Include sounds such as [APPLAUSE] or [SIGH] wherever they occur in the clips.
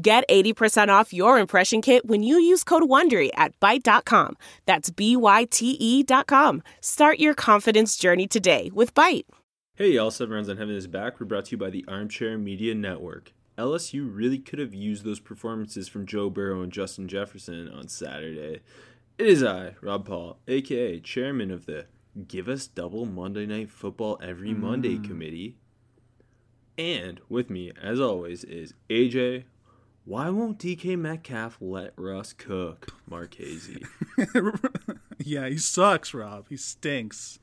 Get 80% off your impression kit when you use code WONDERY at Byte.com. That's B-Y-T-E dot com. Start your confidence journey today with Byte. Hey, y'all, seven rounds on heaven is back. We're brought to you by the Armchair Media Network. LSU really could have used those performances from Joe Burrow and Justin Jefferson on Saturday. It is I, Rob Paul, aka chairman of the Give Us Double Monday Night Football Every Monday mm. committee. And with me, as always, is AJ. Why won't DK Metcalf let Russ cook, Marchese? [LAUGHS] yeah, he sucks, Rob. He stinks.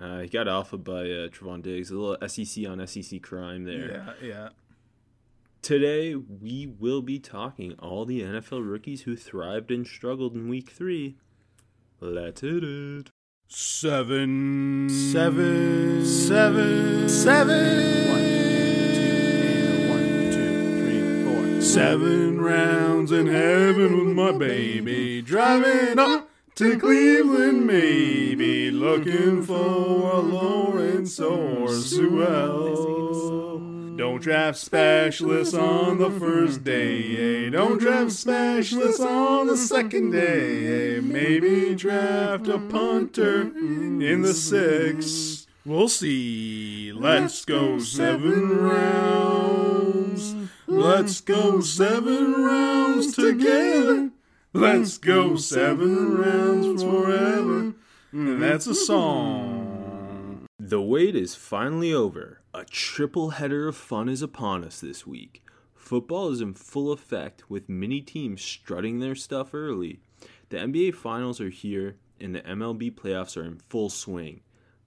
Uh, he got alpha by uh, Trevon Diggs. A little SEC on SEC crime there. Yeah, yeah. Today, we will be talking all the NFL rookies who thrived and struggled in week three. Let's hit it. Seven. Seven. Seven. Seven. One, Seven rounds in heaven with my baby. Driving up to Cleveland, maybe. Looking for a Lawrence or Sewell. Don't draft specialists on the first day. eh? Don't draft specialists on the second day. eh? Maybe draft a punter in the sixth. We'll see. Let's go seven rounds. Let's go seven rounds together. Let's go seven rounds forever. And that's a song. The wait is finally over. A triple header of fun is upon us this week. Football is in full effect with many teams strutting their stuff early. The NBA Finals are here and the MLB playoffs are in full swing.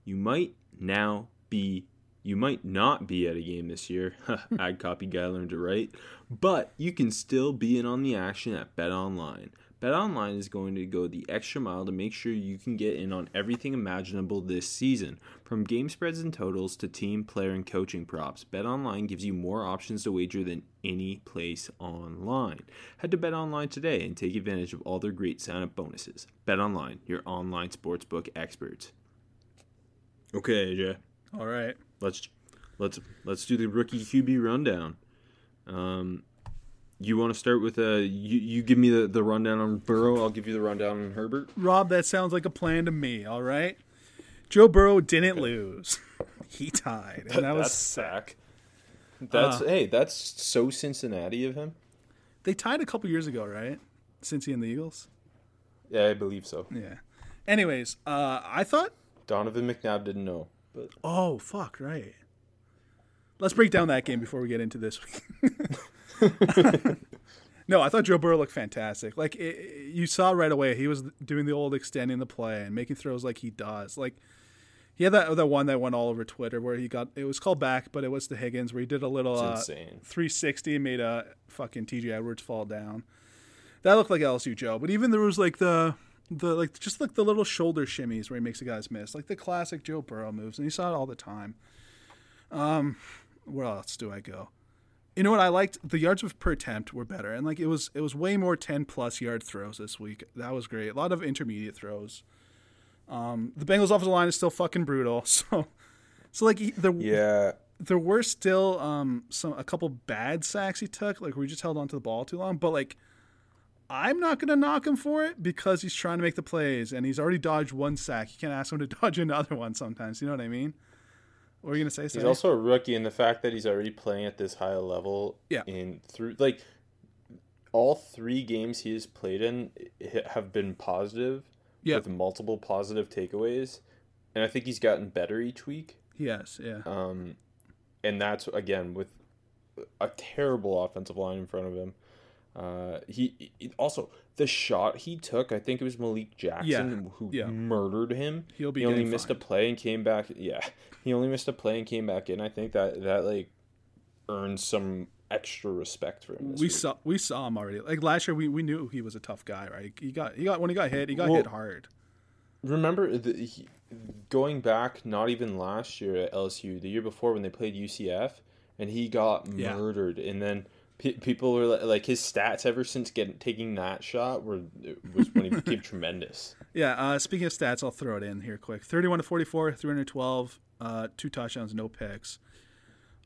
You might now be you might not be at a game this year. [LAUGHS] Ad copy guy learned to write. But you can still be in on the action at Bet Online. Bet Online is going to go the extra mile to make sure you can get in on everything imaginable this season. From game spreads and totals to team, player, and coaching props, Bet Online gives you more options to wager than any place online. Head to Bet Online today and take advantage of all their great sign up bonuses. Bet Online, your online sportsbook experts. Okay, AJ All right. let's let's let's do the rookie QB rundown. Um, you want to start with uh you, you give me the, the rundown on Burrow, I'll give you the rundown on Herbert. Rob, that sounds like a plan to me, all right? Joe Burrow didn't lose. [LAUGHS] he tied. And that was sack. That's hey, that's so Cincinnati of him. they tied a couple years ago, right? Cincy and the Eagles. Yeah, I believe so. Yeah. Anyways, uh, I thought Donovan McNabb didn't know, but Oh fuck! Right. Let's break down that game before we get into this [LAUGHS] no, I thought Joe Burrow looked fantastic. Like it, you saw right away, he was doing the old extending the play and making throws like he does. Like he had that that one that went all over Twitter where he got it was called back, but it was to Higgins where he did a little uh, 360 and made a fucking TJ Edwards fall down. That looked like LSU Joe. But even there was like the the like just like the little shoulder shimmies where he makes the guys miss, like the classic Joe Burrow moves, and you saw it all the time. Um, where else do I go? You know what I liked? The yards of per attempt were better, and like it was it was way more ten plus yard throws this week. That was great. A lot of intermediate throws. Um, the Bengals offensive line is still fucking brutal. [LAUGHS] So, so like he- the yeah, there were still um some a couple bad sacks he took, like we just held onto the ball too long. But like, I'm not gonna knock him for it because he's trying to make the plays and he's already dodged one sack. You can't ask him to [LAUGHS] dodge another one sometimes. You know what I mean? What are you gonna say? he's also a rookie, and the fact that he's already playing at this high level, Yeah. in through like all three games he has played in have been positive, Yeah. with multiple positive takeaways, and I think he's gotten better each week. yes, yeah, Um, and that's again with a terrible offensive line in front of him. Uh, he, also the shot he took. I think it was Malik Jackson who yeah. murdered him. He'll be he only missed fined. a play and came back. Yeah, [LAUGHS] he only missed a play and came back in. I think that that like earned some extra respect for him. We week. saw we saw him already. Like last year, we, we knew he was a tough guy, right? He got he got when he got hit, he got Well- hit hard. Remember the, he, going back, not even last year at LSU, the year before when they played UCF, and he got Yeah. murdered, and then pe- people were li- like, his stats ever since getting taking that shot were was when he [LAUGHS] became tremendous. Yeah. Uh, speaking of stats, I'll throw it in here quick. Thirty-one to forty-four, three hundred twelve, uh, two touchdowns, no picks.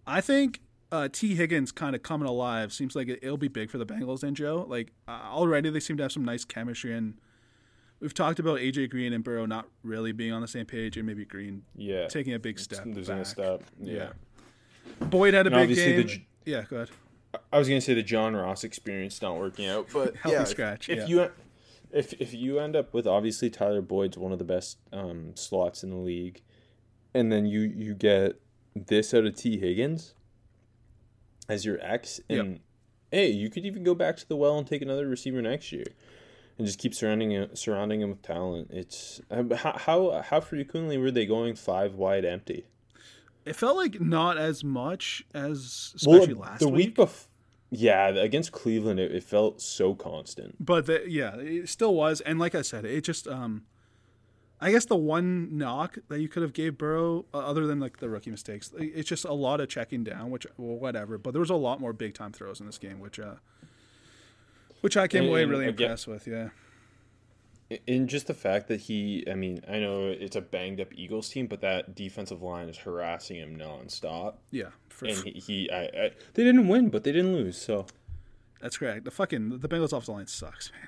I think uh, Tee Higgins kind of coming alive seems like it, it'll be big for the Bengals and Joe. Like uh, already, they seem to have some nice chemistry, and we've talked about AJ Green and Burrow not really being on the same page, and maybe Green Yeah, taking a big step. losing a back. step. Yeah. Boyd had a And big game. J- yeah, go ahead. I was gonna say the John Ross experience not working out, but [LAUGHS] yeah, scratch, If, yeah. you if if you end up with obviously Tyler Boyd's one of the best um, slots in the league, and then you you get this out of Tee Higgins as your ex, and hey, you could even go back to the well and take another receiver next year, and just keep surrounding him, surrounding him with talent. It's how how how frequently were they going five wide empty? It felt like not as much as especially last the week. week before. Yeah, against Cleveland, it, it felt so constant. But the, yeah, it still was, and like I said, it just um, I guess the one knock that you could have gave Burrow, uh, other than like the rookie mistakes, it's just a lot of checking down, which well, whatever. But there was a lot more big time throws in this game, which uh, which I came And- away and really again- impressed with. Yeah, In just the fact that he, I mean, I know it's a banged up Eagles team, but that defensive line is harassing him nonstop. yeah, for, And he, he I, I, they didn't win, but they didn't lose. So that's correct. The fucking the Bengals offensive line sucks, man.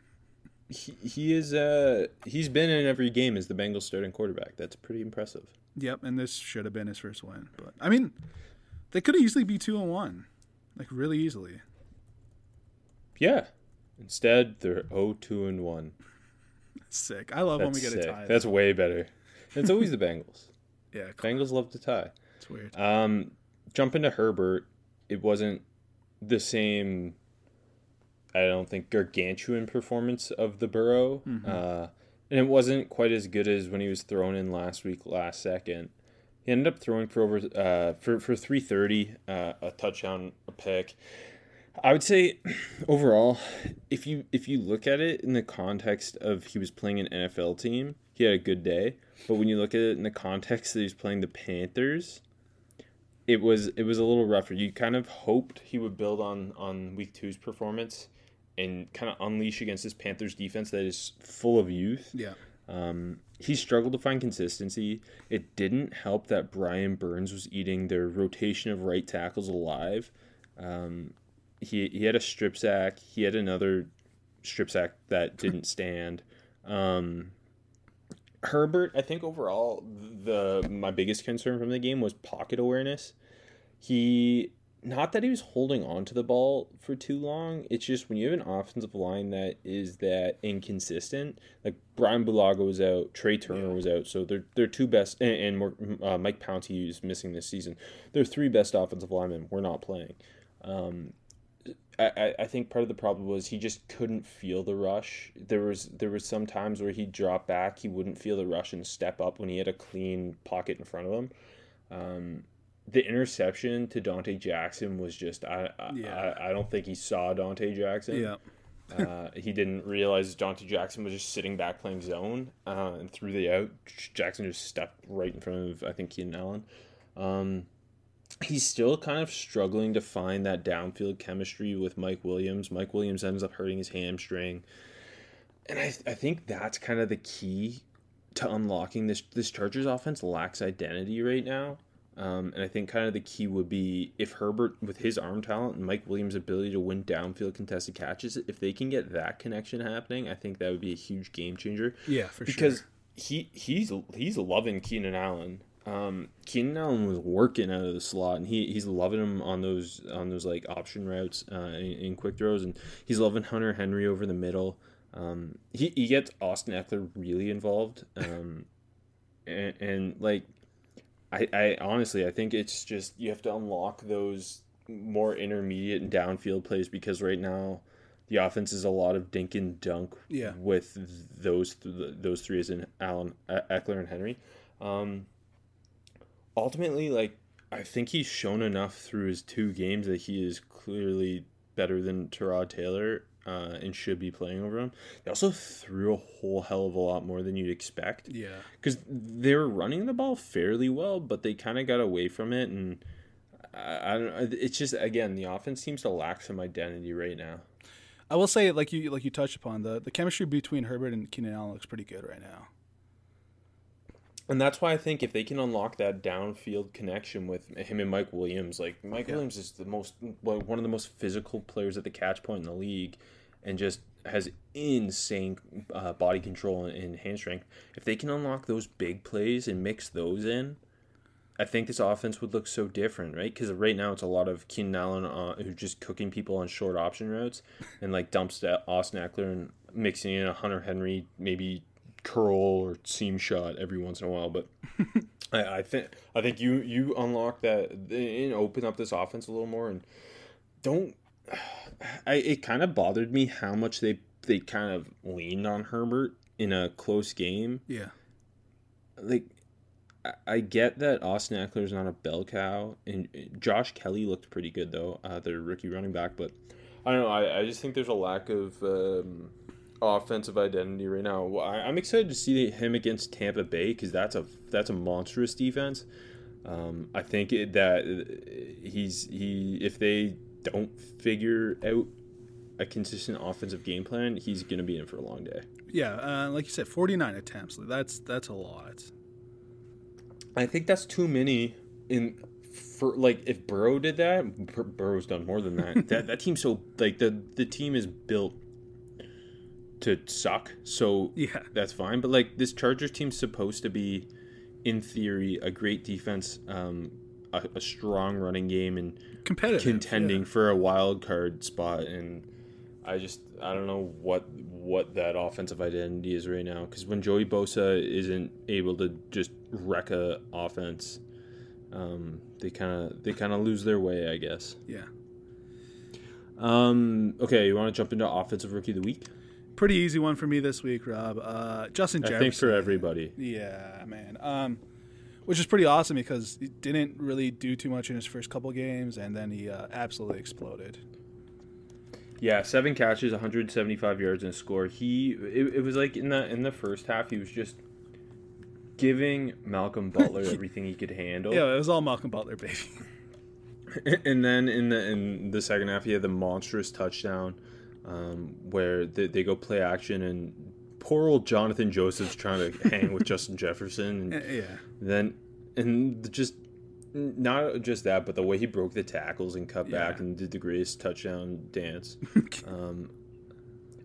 he, he is, uh, he's been in every game as the Bengals starting quarterback. That's pretty impressive. Yep, and this should have been his first win, but I mean, they could easily be two and one, like really easily. Yeah. Instead, they're 0-2 and one. Sick. I love when we get sick. a tie. That's way better. It's always the [LAUGHS] Bengals. yeah, Bengals love to tie. it's weird. Um, jump into Herbert. It wasn't the same. I don't think gargantuan performance of the Burrow, uh, and it wasn't quite as good as when he was thrown in last week, last second. He ended up throwing for over uh, for for three thirty, uh, a touchdown, a pick. I would say [CLEARS THROAT] overall, if you if you look at it in the context of he was playing an NFL team, he had a good day. But when you look at it in the context that he's playing the Panthers, it was it was a little rougher. You kind of hoped he would build on on week two's performance and kind of unleash against this Panthers defense that is full of youth. Yeah. Um, he struggled to find consistency. It didn't help that Brian Burns was eating their rotation of right tackles alive. Um, he he had a strip sack. He had another strip sack that didn't [LAUGHS] stand. Um, Herbert, I think overall the my biggest concern from the game was pocket awareness. He not that he was holding on to the ball for too long. It's just when you have an offensive line that is that inconsistent. Like Brian Bulaga was out, Trai Turner was out, so they're they're two best, and, and more, uh, Mike Pouncey is missing this season. Their three best offensive linemen were not playing. Um, I, I- think part of the problem was he just couldn't feel the rush. There was there was some times where he'd drop back, he wouldn't feel the rush and step up when he had a clean pocket in front of him. Um, the interception to Donte Jackson was just I I, Yeah. I, I don't think he saw Donte Jackson. Yeah. uh, he didn't realize Donte Jackson was just sitting back playing zone uh, and threw the out. Jackson just stepped right in front of I think Keenan Allen. Um, he's still kind of struggling to find that downfield chemistry with Mike Williams. Mike Williams ends up hurting his hamstring, and I I think that's kind of the key to unlocking this. This Chargers offense lacks identity right now. Um, and I think kind of the key would be if Herbert, with his arm talent and Mike Williams' ability to win downfield contested catches, if they can get that connection happening, I think that would be a huge game changer Yeah, for because sure. Because he he's he's loving Keenan Allen. Um, Keenan Allen was working out of the slot, and he he's loving him on those on those like option routes uh, in, in quick throws, and he's loving Hunter Henry over the middle. Um, he he gets Austin Ekeler really involved, um, [LAUGHS] and, and like I I honestly I think it's just you have to unlock those more intermediate and downfield plays because right now the offense is a lot of dink and dunk Yeah. with those th- those three as in Allen, Ekeler, and Henry. Um, ultimately, like I think he's shown enough through his two games that he is clearly better than Tyrod Taylor uh, and should be playing over him. They also threw a whole hell of a lot more than you'd expect. Yeah. Because they were running the ball fairly well, but they kind of got away from it. And I, I don't know. It's just, again, the offense seems to lack some identity right now. I will say, like you like you touched upon, the the chemistry between Herbert and Keenan Allen looks pretty good right now. And that's why I think if they can unlock that downfield connection with him and Mike Williams, like Mike Yeah. Williams is the most well, one of the most physical players at the catch point in the league, and just has insane uh, body control and, and hand strength. If they can unlock those big plays and mix those in, I think this offense would look so different, right? Because right now it's a lot of Keenan Allen uh, who's just cooking people on short option routes, and like dumps to Austin Ekeler and mixing in a Hunter Henry maybe curl or seam shot every once in a while. But [LAUGHS] I, I think I think you you unlock that and open up this offense a little more and don't. [SIGHS] I it kind of bothered me how much they they kind of leaned on Herbert in a close game Yeah. like I- get that Austin Ekeler is not a bell cow, and Josh Kelley looked pretty good though, uh, their rookie running back. But I don't know. I, I just think there's a lack of um, offensive identity right now. I, I'm excited to see him against Tampa Bay because that's a that's a monstrous defense. Um, I think it, that uh, he's he if they don't figure out a consistent offensive game plan, he's going to be in for a long day. Yeah, uh, like you said, 49 attempts. That's that's a lot. I think that's too many in for like if Burrow did that, Burrow's done more than that. [LAUGHS] that that team's so like the the team is built to suck. So Yeah. that's fine. But like this Chargers team's supposed to be, in theory, a great defense, um, a, a strong running game, and Competitive. contending yeah. for a wild card spot. And I just I don't know what what that offensive identity is right now because when Joey Bosa isn't able to just wreck a offense, um, they kind of they kind of lose their way, I guess. Yeah. Um, okay, you want to jump into offensive rookie of the week? Pretty easy one for me this week, Rob. Uh, Justin I Jefferson. think for everybody. Yeah, man. Um, which is pretty awesome because he didn't really do too much in his first couple games, and then he uh, absolutely exploded. Yeah, seven catches, 175 yards, and a score. He it, it was like in the in the first half, he was just giving Malcolm Butler [LAUGHS] everything he could handle. Yeah, it was all Malcolm Butler, baby. [LAUGHS] and then in the in the second half, he had the monstrous touchdown um, where they, they go play action, and poor old Johnathan Joseph's trying to [LAUGHS] hang with Justin Jefferson, and yeah. then and just not just that, but the way he broke the tackles and cut back Yeah. and did the greatest touchdown dance. [LAUGHS] um,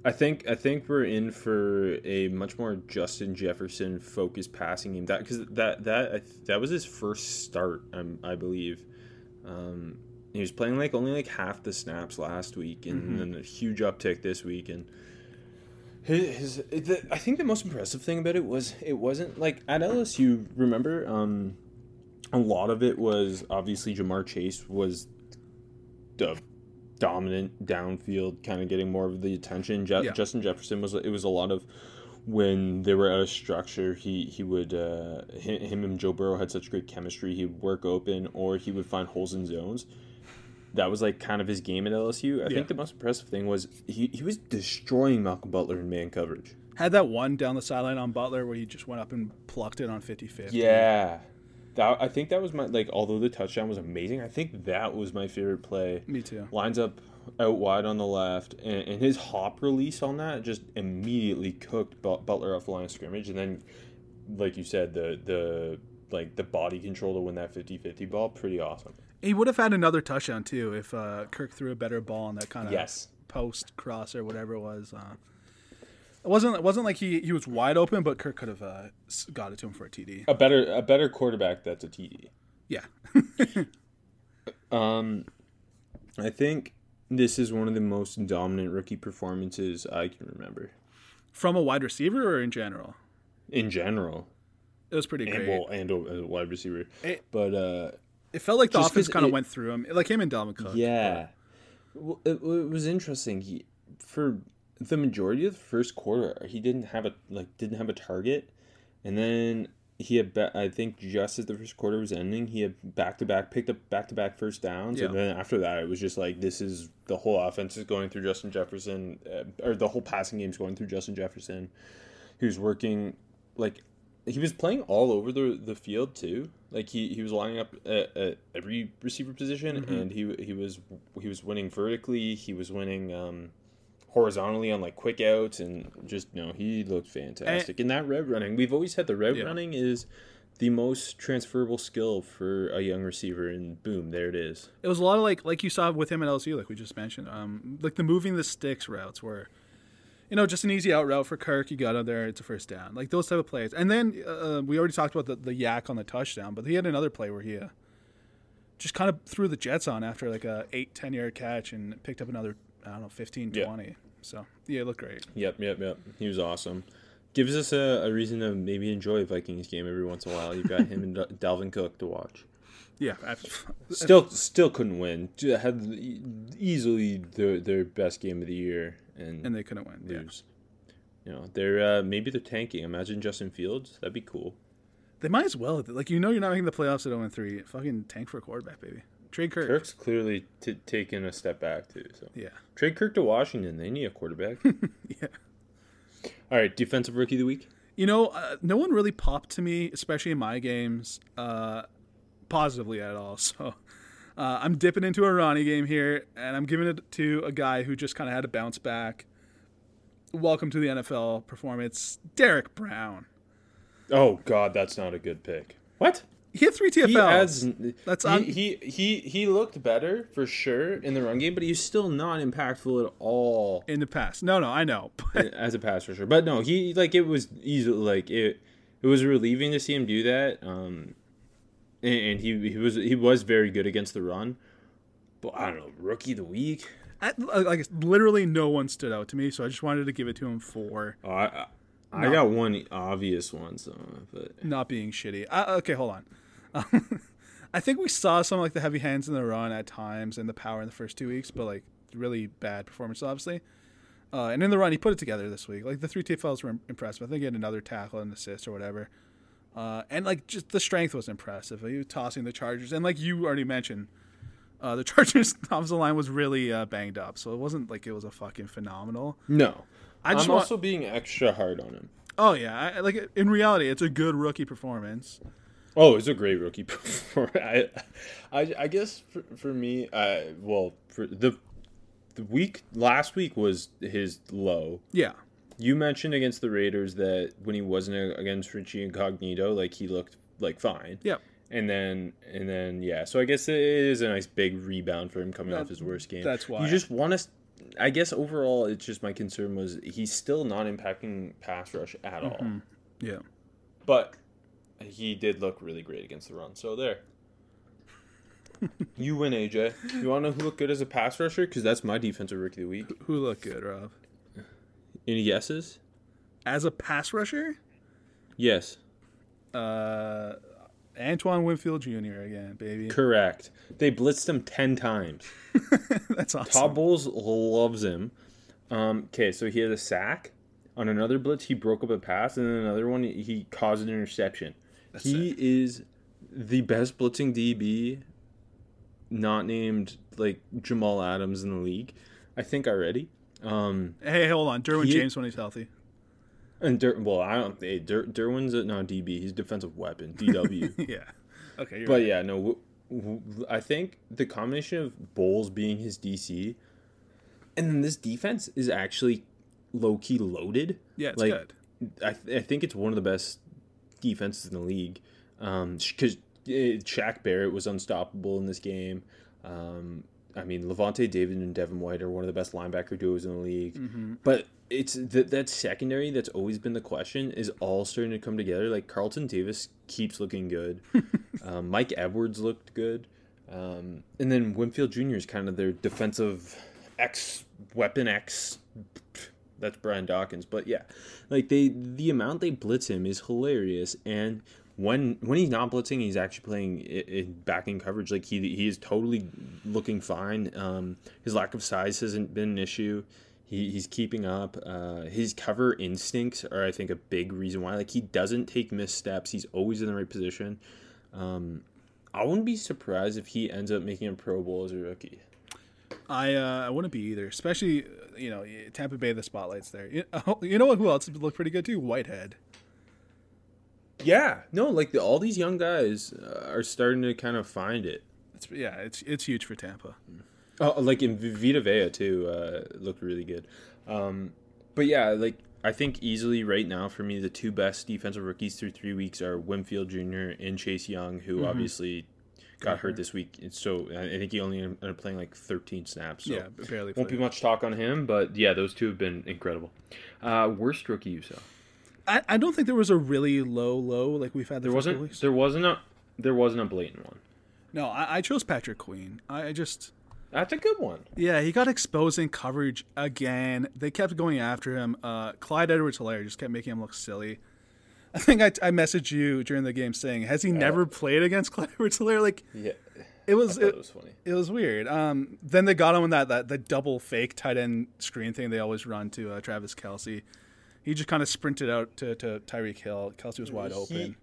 I think I think we're in for a much more Justin Jefferson focused passing game. That because that that that was his first start, um, I believe. Um, he was playing like only like half the snaps last week, and then a huge uptick this week. And his, his the, I think the most impressive thing about it was it wasn't like at LSU. Remember, um, a lot of it was obviously Ja'Marr Chase was the dominant downfield, kind of getting more of the attention. Je- Yeah. Justin Jefferson was it was a lot of when they were out of structure. He he would uh, hi- him and Joe Burrow had such great chemistry. He'd work open or he would find holes in zones. That was like kind of his game at LSU. I Yeah. think the most impressive thing was he, he was destroying Malcolm Butler in man coverage. Had that one down the sideline on Butler where he just went up and plucked it on 50 50. Yeah. That, I think that was my like although the touchdown was amazing, I think that was my favorite play. Me too. Lines up out wide on the left and, and his hop release on that just immediately cooked Butler off the line of scrimmage and then like you said the the like the body control to win that 50-50 ball pretty awesome. He would have had another touchdown too if uh, Kirk threw a better ball on that kind of Yes. post cross or whatever it was. Uh, it wasn't it wasn't like he, he was wide open, but Kirk could have uh, got it to him for a TD. A better a better quarterback that's a TD. Yeah, [LAUGHS] Um, I think this is one of the most dominant rookie performances I can remember from a wide receiver or in general. in general. It was pretty and great. well, and a, a wide receiver. It- but uh, it felt like the just offense kind of went through him, like him and Dalvin Cook. yeah, well, it, it was interesting. He for the majority of the first quarter, he didn't have a like didn't have a target, and then he had ba- I think just as the first quarter was ending, he had back to back picked up back to back first downs, Yeah. and then after that, it was just like this is the whole offense is going through Justin Jefferson, uh, or the whole passing game is going through Justin Jefferson. He was working like he was playing all over the the field too. Like he, he was lining up at, at every receiver position, and he he was he was winning vertically. He was winning. Um, horizontally on like quick outs and just no he looked fantastic and that route running we've always had the route Yeah. running is the most transferable skill for a young receiver and boom there it is It was a lot of like like you saw with him at LSU, like we just mentioned, um, like the moving the sticks routes where, you know, just an easy out route for Kirk. You got out there, it's a first down, like those type of plays. And then uh, we already talked about the, the YAC on the touchdown, but he had another play where he uh, just kind of threw the Jets on after like a eight ten yard catch and picked up another I don't know 15, Yeah. 20. So yeah, it looked great. yep yep yep he was awesome gives us a, a reason to maybe enjoy a vikings game every once in a while you've got him and [LAUGHS] Dal- dalvin cook to watch Yeah, I, still still couldn't win had easily their, their best game of the year and, and they couldn't win. Yeah. you know they're uh, maybe they're tanking imagine justin fields that'd be cool They might as well. Like you know, you're not making the playoffs at 0 3. Fucking tank for a quarterback, baby. Trade Kirk. Kirk's clearly t- taken a step back too. So Yeah. trade Kirk to Washington. They need a quarterback. [LAUGHS] Yeah. All right, defensive rookie of the week. You know, uh, no one really popped to me, especially in my games, uh, positively at all. [LAUGHS] So uh, I'm dipping into a Ronnie game here, and I'm giving it to a guy who just kind of had to bounce back. Welcome to the NFL performance, Derrick Brown. Oh God, that's not a good pick. What? He had three TFLs. He adds. That's he, he he he looked better for sure in the run game, but he's still not impactful at all in the past. No, no, I know. [LAUGHS] But as a pass rusher. But no, he like it was easy. Like it, it was relieving to see him do that. Um, and, he he was he was very good against the run. But I don't know, rookie of the week. I, like literally no one stood out to me, so I just wanted to give it to him for Oh, I I, I got one obvious one, so but not being shitty. Uh, okay, hold on. [LAUGHS] I think we saw some like the heavy hands in the run at times and the power in the first two weeks, but like really bad performance, obviously. Uh, and in the run, he put it together this week. Like the three TFLs were impressive. I think he had another tackle and assist or whatever. Uh, and like just the strength was impressive. He was tossing the Chargers, and like you already mentioned, uh, the [LAUGHS] Chargers offensive line was really uh, banged up, so it wasn't like it was a fucking phenomenal. no. I want- also being extra hard on him. Oh yeah, I, like in reality, it's a good rookie performance. Oh, it's a great rookie [LAUGHS] performance. I, I, I guess for, for me, uh, well, for the the week last week was his low. Yeah, You mentioned against the Raiders that when he wasn't against Richie Incognito, like he looked like fine. yeah. And then and then yeah, so I guess it is a nice big rebound for him coming That- off his worst game. that's why. you just want to. I guess overall, it's just my concern was he's still not impacting pass rush at all, mm-hmm. Yeah. but he did look really great against the run. So there. [LAUGHS] you win, AJ. You want to know who looked good as a pass rusher? Because that's my defensive rookie of the week. Who looked good, Rob? Any guesses? As a pass rusher, Yes, uh, Antoine Winfield Jr. again, baby. correct. They blitzed him ten times. [LAUGHS] That's awesome. Todd Bowles loves him. Um, okay, so he had a sack on another blitz. He broke up a pass, and then another one he caused an interception. he is the best blitzing DB, not named like Jamal Adams in the league. I think already. Um, Hey, hold on, Derwin He- James when he's healthy. and Der- well, I don't. Hey, Der- Derwin's a, not DB. He's defensive weapon, DW. [LAUGHS] Yeah. Okay, you're But right. yeah, no, w- w- I think the combination of Bowles being his DC, and then this defense is actually low key loaded. Yeah, it's like, good. I, th- I think it's one of the best defenses in the league. Um, because Shaq Barrett was unstoppable in this game. Um, I mean, Lavonte David and Devin White are one of the best linebacker duos in the league. Mm-hmm. But it's that that secondary that's always been the question is all starting to come together. Like Carlton Davis keeps looking good. [LAUGHS] um, Mike Edwards looked good. Um, and then Winfield Jr. is kind of their defensive X weapon X. That's Brian Dawkins, but yeah, like they the amount they blitz him is hilarious, and when when he's not blitzing, he's actually playing in backing coverage. Like he he is totally looking fine. Um, his lack of size hasn't been an issue. he, he's keeping up. Uh, his cover instincts are, I think, a big reason why. Like he doesn't take missteps. He's always in the right position. Um, I wouldn't be surprised if he ends up making a Pro Bowl as a rookie. I uh, I wouldn't be either, especially you know Tampa Bay. The spotlight's there. You, [LAUGHS] you know what who else looked pretty good too? Whitehead. Yeah, no, like the, all these young guys uh, are starting to kind of find it. It's yeah, it's it's huge for Tampa. Oh, like in Vita Vea too, uh, looked really good. Um, but yeah, like I think easily right now for me, the two best defensive rookies through three weeks are Winfield Jr. and Chase Young, who obviously got hurt this week. And so I think he only ended up playing like 13 snaps. So yeah, barely. won't be much talk on him, but yeah, those two have been incredible. Uh, worst rookie you saw? I, I don't think there was a really low low like we've had the There wasn't. weeks. There wasn't a. There wasn't a blatant one. No, I, I chose Patrick Queen. I, I just That's a good one. yeah, he got exposed in coverage again. They kept going after him. Uh, Clyde Edwards-Helaire just kept making him look silly. I think I, I messaged you during the game saying, "Has he never played against [LAUGHS] Clyde Edwards-Helaire?" Like Yeah, it was. It, it was funny. it was weird. Um, then they got him in that, that the double fake tight end screen thing they always run to uh, Travis Kelce. He just kind of sprinted out to, to Tyreek Hill. Kelce was wide He- open.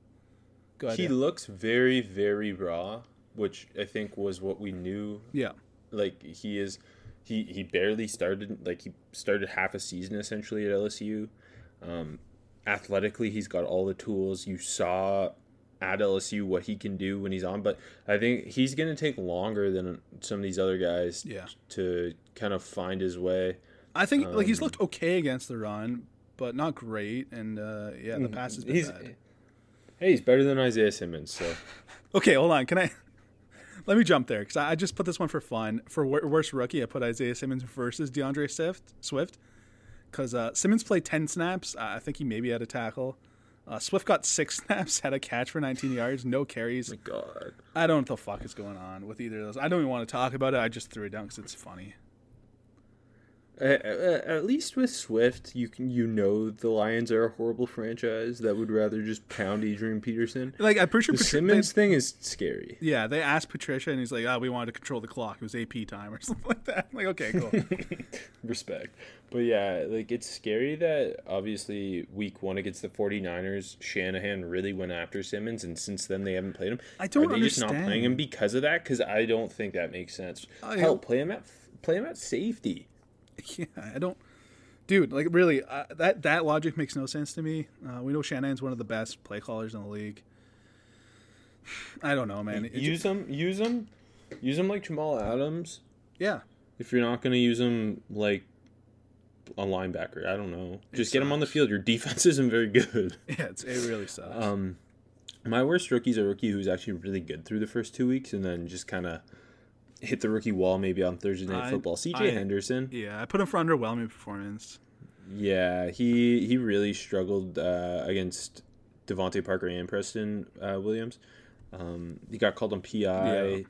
Go ahead. He yeah. looks very, very raw, which I think was what we knew. yeah. Like he is, he he barely started. Like he started half a season essentially at LSU. Um, athletically, he's got all the tools. You saw at LSU what he can do when he's on, but I think he's going to take longer than some of these other guys Yeah. to kind of find his way. I think like Um, he's looked okay against the run, but not great. And uh, yeah, the pass has been Mm, He's bad. hey, he's better than Isaiah Simmons. So [LAUGHS] Okay, hold on. Can I? [LAUGHS] Let me jump there because I I just put this one for fun. For wor- worst rookie, I put Isaiah Simmons versus D'Andre Swift. Swift, because uh, Simmons played ten snaps. Uh, I think he maybe had a tackle. Uh, Swift got six [LAUGHS] snaps, had a catch for 19 yards, no carries. God. I don't know what the fuck is going on with either of those. I don't even want to talk about it. I just threw it down because it's funny. At, least with Swift, you can you know the Lions are a horrible franchise that would rather just pound Adrian Peterson. Like I'm pretty sure The Patri- Simmons they- thing is scary. yeah, they asked Patricia, and he's like, "Ah, we wanted to control the clock. It was AP time or [LAUGHS] something like that." I'm like, okay, cool. [LAUGHS] Respect. But yeah, like it's scary that obviously week one against the 49ers, Shanahan really went after Simmons, and since then they haven't played him. I don't Are they just not playing him because of that? Because I don't think that makes sense. I- Hell, play him at play him at safety. [LAUGHS] Yeah, I don't, dude. Like, really, uh, that that logic makes no sense to me. Uh, we know Shanahan's one of the best play callers in the league. [SIGHS] I don't know, man. It use him, use him, use him like Jamal Adams. yeah, If you're not going to use him like a linebacker, I don't know. Just get him on the field. Your defense [LAUGHS] isn't very good. [LAUGHS] yeah, it's, it really sucks. Um, my worst rookie's a rookie who's actually really good through the first two weeks and then just kind of hit the rookie wall maybe on Thursday Night I- Football. CJ Henderson. yeah, I put him for underwhelming performance. Yeah, he he really struggled uh, against DeVante Parker and Preston uh, Williams. Um, he got called on PI.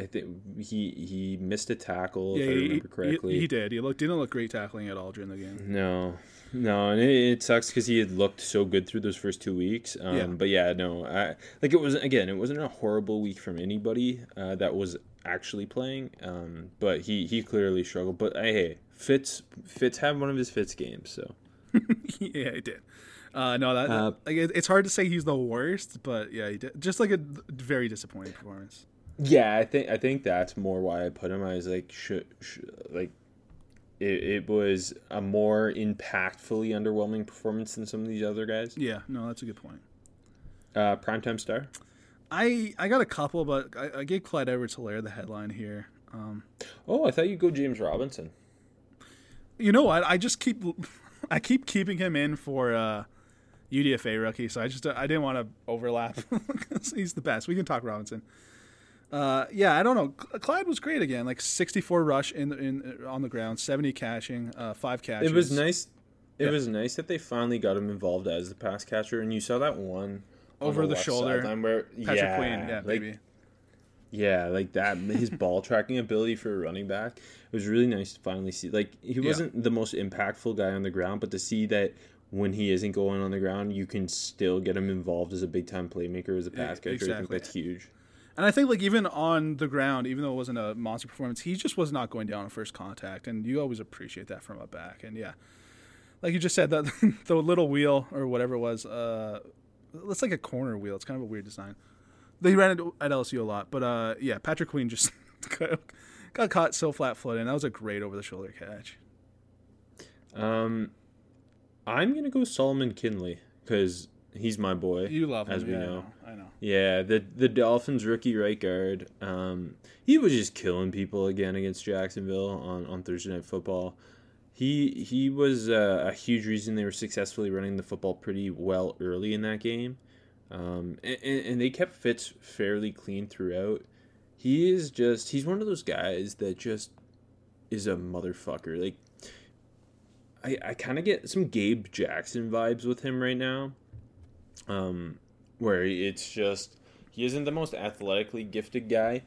I think he he missed a tackle Yeah, if I he, remember he- correctly. he did. He looked didn't look great tackling at all during the game. No, no, and it, it sucks because he had looked so good through those first two weeks. Um, Yeah. But yeah, no, I, like it was again, it wasn't a horrible week from anybody uh, that was actually playing. Um, but he he clearly struggled. But hey, Fitz Fitz had one of his Fitz games, so [LAUGHS] yeah, he did. Uh, no, that Uh, like it, it's hard to say he's the worst, but yeah, he did. Just like a very disappointing performance. yeah, I think I think that's more why I put him. I was like, should, should like. It, it was a more impactfully underwhelming performance than some of these other guys. Yeah, no, that's a good point. Uh, primetime star. I I got a couple, but I, I gave Clyde Edwards Helaire the headline here. Um, Oh, I thought you'd go James Robinson. you know what? I just keep [LAUGHS] I keep keeping him in for uh, UDFA rookie, so I just I didn't want to overlap. [LAUGHS] 'Cause He's the best. We can talk Robinson. Uh, yeah, I don't know. Clyde was great again, like 64 rush in in on the ground, 70 catching, uh, five catches. It was nice. It Yeah. was nice that they finally got him involved as the pass catcher, and you saw that one on Over the left shoulder. where Patrick yeah, Queen, yeah, like, baby. yeah, like that. His ball tracking ability for a running back. It was really nice to finally see. Like he wasn't the most impactful guy on the ground, but to see that when he isn't going on the ground, you can still get him involved as a big time playmaker as a pass catcher. I think exactly. that's huge. And I think like even on the ground, even though it wasn't a monster performance, he just was not going down on first contact, and you always appreciate that from a back. And yeah, like you just said, that [LAUGHS] the little wheel or whatever it was, uh, it's like a corner wheel. It's kind of a weird design. They ran it at LSU a lot, but uh, yeah, Patrick Queen just [LAUGHS] got, got caught so flat-footed, and that was a great over-the-shoulder catch. Um, I'm gonna go Solomon Kindley because he's my boy. You love him, as we yeah, I know. know. I know. Yeah, the the Dolphins rookie right guard. Um, he was just killing people again against Jacksonville on, on Thursday Night Football. He he was uh, a huge reason they were successfully running the football pretty well early in that game, um, and, and they kept Fitz fairly clean throughout. He is just he's one of those guys that just is a motherfucker. Like I I kind of get some Gabe Jackson vibes with him right now. Um, where it's just he isn't the most athletically gifted guy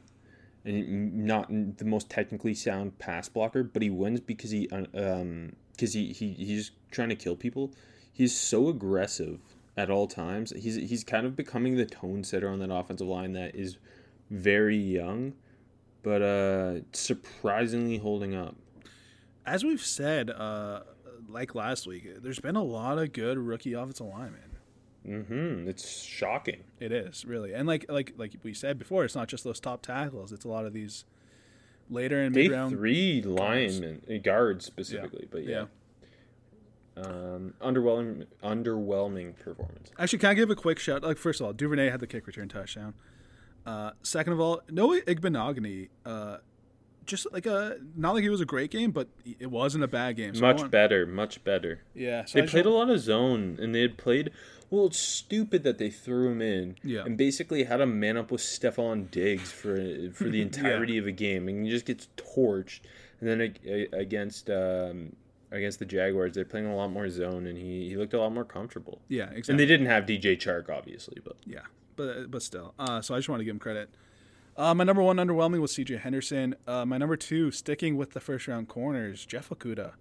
not the most technically sound pass blocker, but he wins because he um because he, he he's trying to kill people. He's so aggressive at all times. He's he's kind of becoming the tone setter on that offensive line that is very young, but uh surprisingly holding up. As we've said, uh, like last week, there's been a lot of good rookie offensive linemen. Mm-hmm. It's shocking. It is really, and like like like we said before, it's not just those top tackles. It's a lot of these later in mid round. three linemen, uh, guards specifically, but yeah. Um, underwhelming, underwhelming performance. Actually, can I give a quick shout? Like first of all, Duvernay had the kick return touchdown. Uh, second of all, Noah Igbinoghene, uh, just like a not like it was a great game, but it wasn't a bad game. So much want- better, much better. Yeah, so They I just played a lot of zone, and they had played. Well, it's stupid that they threw him in, Yeah. and basically had him man up with Stefon Diggs for for the [LAUGHS] entirety of a game, and he just gets torched. And then against um, against the Jaguars, they're playing a lot more zone, and he, he looked a lot more comfortable. Yeah, exactly. And they didn't have DJ Chark, obviously, but Yeah, but but still. Uh, so I just want to give him credit. Uh, my number one underwhelming was C.J. Henderson. Uh, my number two, sticking with the first round corners, Jeff Okudah.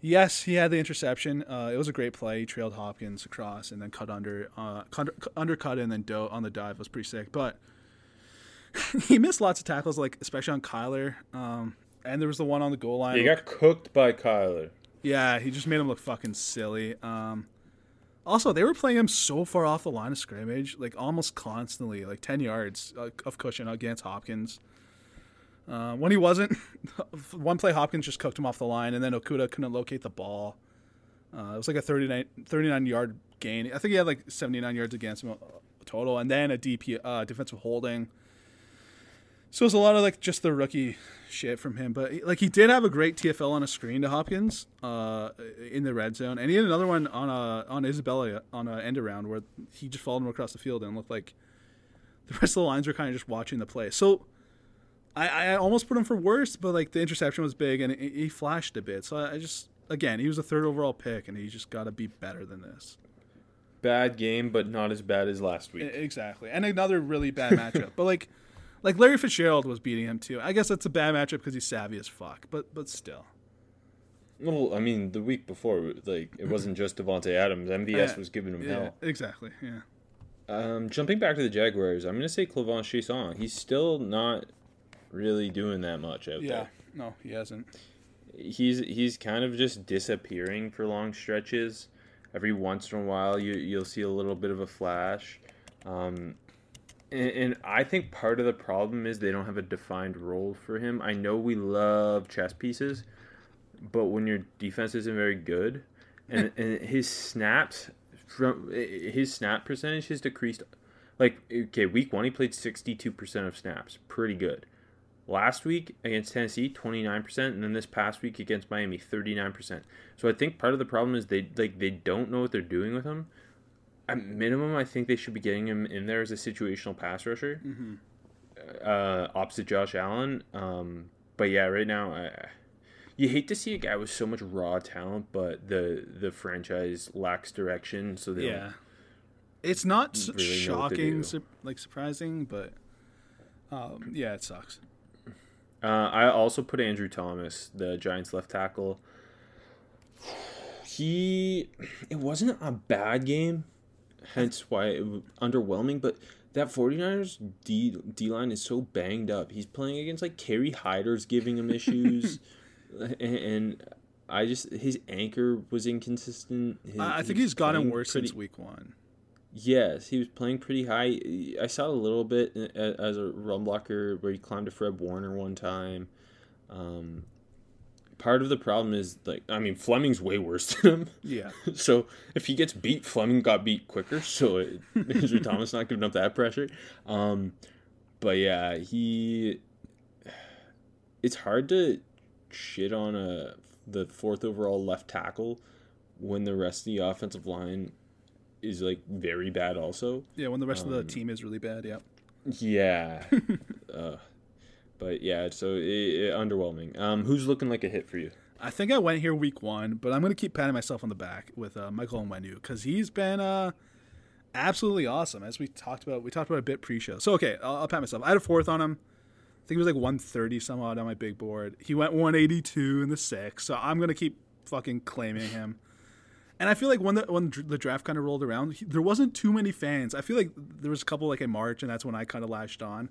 Yes, he had the interception. Uh, it was a great play. He trailed Hopkins across and then cut under, uh, cut, undercut and then do- on the dive was pretty sick. But [LAUGHS] he missed lots of tackles, like especially on Kyler. Um, and there was the one on the goal line. he got cooked by Kyler. Yeah, he just made him look fucking silly. Um, also, they were playing him so far off the line of scrimmage, like almost constantly, like ten yards of cushion against Hopkins. Uh, when he wasn't, [LAUGHS] one play Hopkins just cooked him off the line, and then Okudah couldn't locate the ball. Uh, it was like a 39, 39 yard gain. I think he had like 79 yards against him uh, total, and then a DP uh, defensive holding. So it's a lot of like just the rookie shit from him, but like he did have a great TFL on a screen to Hopkins uh, in the red zone, and he had another one on a on Isabella on a end around where he just followed him across the field and looked like the rest of the lines were kind of just watching the play. So I, I almost put him for worst, but like the interception was big and he he flashed a bit. So I, just again he was a third overall pick, and he just got to be better than this. Bad game, but not as bad as last week. Exactly, and another really bad matchup. but like, like Larry Fitzgerald was beating him too. I guess that's a bad matchup because he's savvy as fuck. But but still, Well, I mean, the week before, like it wasn't just Davante Adams. MVS Uh, was giving him yeah, hell. exactly, yeah. Um, jumping back to the Jaguars, I'm gonna say K'Lavon Chaisson. He's still not really doing that much out Yeah, there. Yeah. No, he hasn't. He's he's kind of just disappearing for long stretches. Every once in a while, you you'll see a little bit of a flash. Um, and, and I think part of the problem is they don't have a defined role for him. I know we love chess pieces, but when your defense isn't very good, and, [LAUGHS] and his snaps from eh, eh, his snap percentage has decreased. Like okay, week one he played sixty two percent of snaps, pretty good. Last week against Tennessee, twenty nine percent, and then this past week against Miami, thirty nine percent. So I think part of the problem is they like they don't know what they're doing with him. At minimum, I think they should be getting him in there as a situational pass rusher, uh, opposite Josh Allen. Um, but yeah, right now, I, you hate to see a guy with so much raw talent, but the the franchise lacks direction. So they Yeah, it's not really know what to shocking, su- like surprising, but um, yeah, it sucks. Uh, I also put Andrew Thomas, the Giants left tackle. He, it wasn't a bad game, hence why it was underwhelming. But that 49ers D D line is so banged up. He's playing against like Kerry Hyder's giving him issues, [LAUGHS] and, and I just his anchor was inconsistent. His, I I think he's gotten worse pretty- since week one. Yes, he was playing pretty high. I saw a little bit as a run blocker where he climbed a Fred Warner one time. Um, part of the problem is like I mean Fleming's way worse [LAUGHS] than him. Yeah. [LAUGHS] So if he gets beat, Fleming got beat quicker. So it, [LAUGHS] Andrew Thomas not giving up that pressure. Um, but yeah, he. It's hard to shit on a the fourth overall left tackle when the rest of the offensive line is like very bad. Also, Yeah, when the rest of the Um, team is really bad, yeah. yeah. uh, but yeah, so it, it, underwhelming. Um, who's looking like a hit for you? I think I went here week one, but I'm going to keep patting myself on the back with uh, Michael Onwenu because he's been uh, absolutely awesome. As we talked about, we talked about a bit pre-show. So okay, I'll, I'll pat myself. I had a fourth on him. I think it was like 130 some odd on my big board. He went 182 in the six, so I'm going to keep fucking claiming him. And I feel like when the when the draft kind of rolled around, he, there wasn't too many fans. I feel like there was a couple like in March, and that's when I kind of latched on.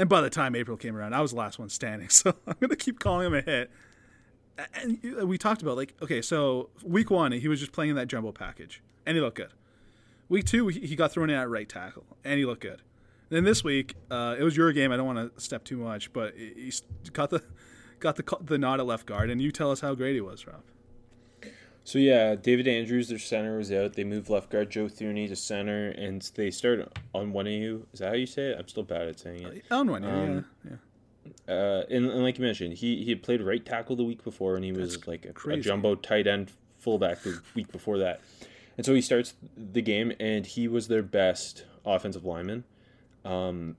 And by the time April came around, I was the last one standing. [LAUGHS] So I'm gonna keep calling him a hit. And we talked about like okay, so week one he was just playing in that jumbo package, and he looked good. Week two he got thrown in at right tackle, and he looked good. Then this week uh, it was your game. I don't want to step too much, but he got the got the the nod at left guard, and you tell us how great he was, Rob. So yeah, David Andrews, their center was out. They moved left guard Joe Thuney to center, and they started on one of you. Is that how you say it? I'm still bad at saying it. On one, Um, yeah, yeah. Uh, and, and like you mentioned, he he had played right tackle the week before, and he was like a, a jumbo tight end fullback the week before that. And so he starts the game, and he was their best offensive lineman. Um,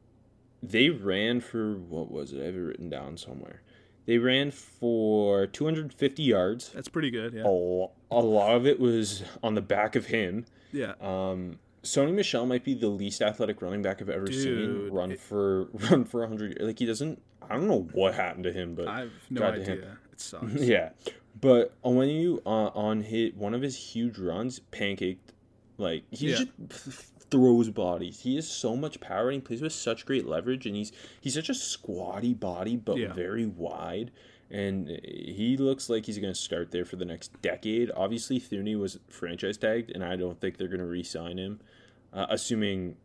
they ran for what was it? I have it written down somewhere. They ran for 250 yards. That's pretty good. A, Yeah, lo- a lot of it was on the back of him. yeah. Um, Sony Michel might be the least athletic running back I've ever Dude, seen run it- for [LAUGHS] run for hundred. Like he doesn't. I don't know what happened to him, but I have no idea. It [LAUGHS] sucks. yeah. But when you uh, on hit one of his huge runs, pancaked, like he Yeah. just throws bodies. He has so much power and he plays with such great leverage, and he's he's such a squatty body, but Yeah. very wide. And he looks like he's going to start there for the next decade. Obviously, Thuney was franchise tagged, and I don't think they're going to re-sign him, uh, assuming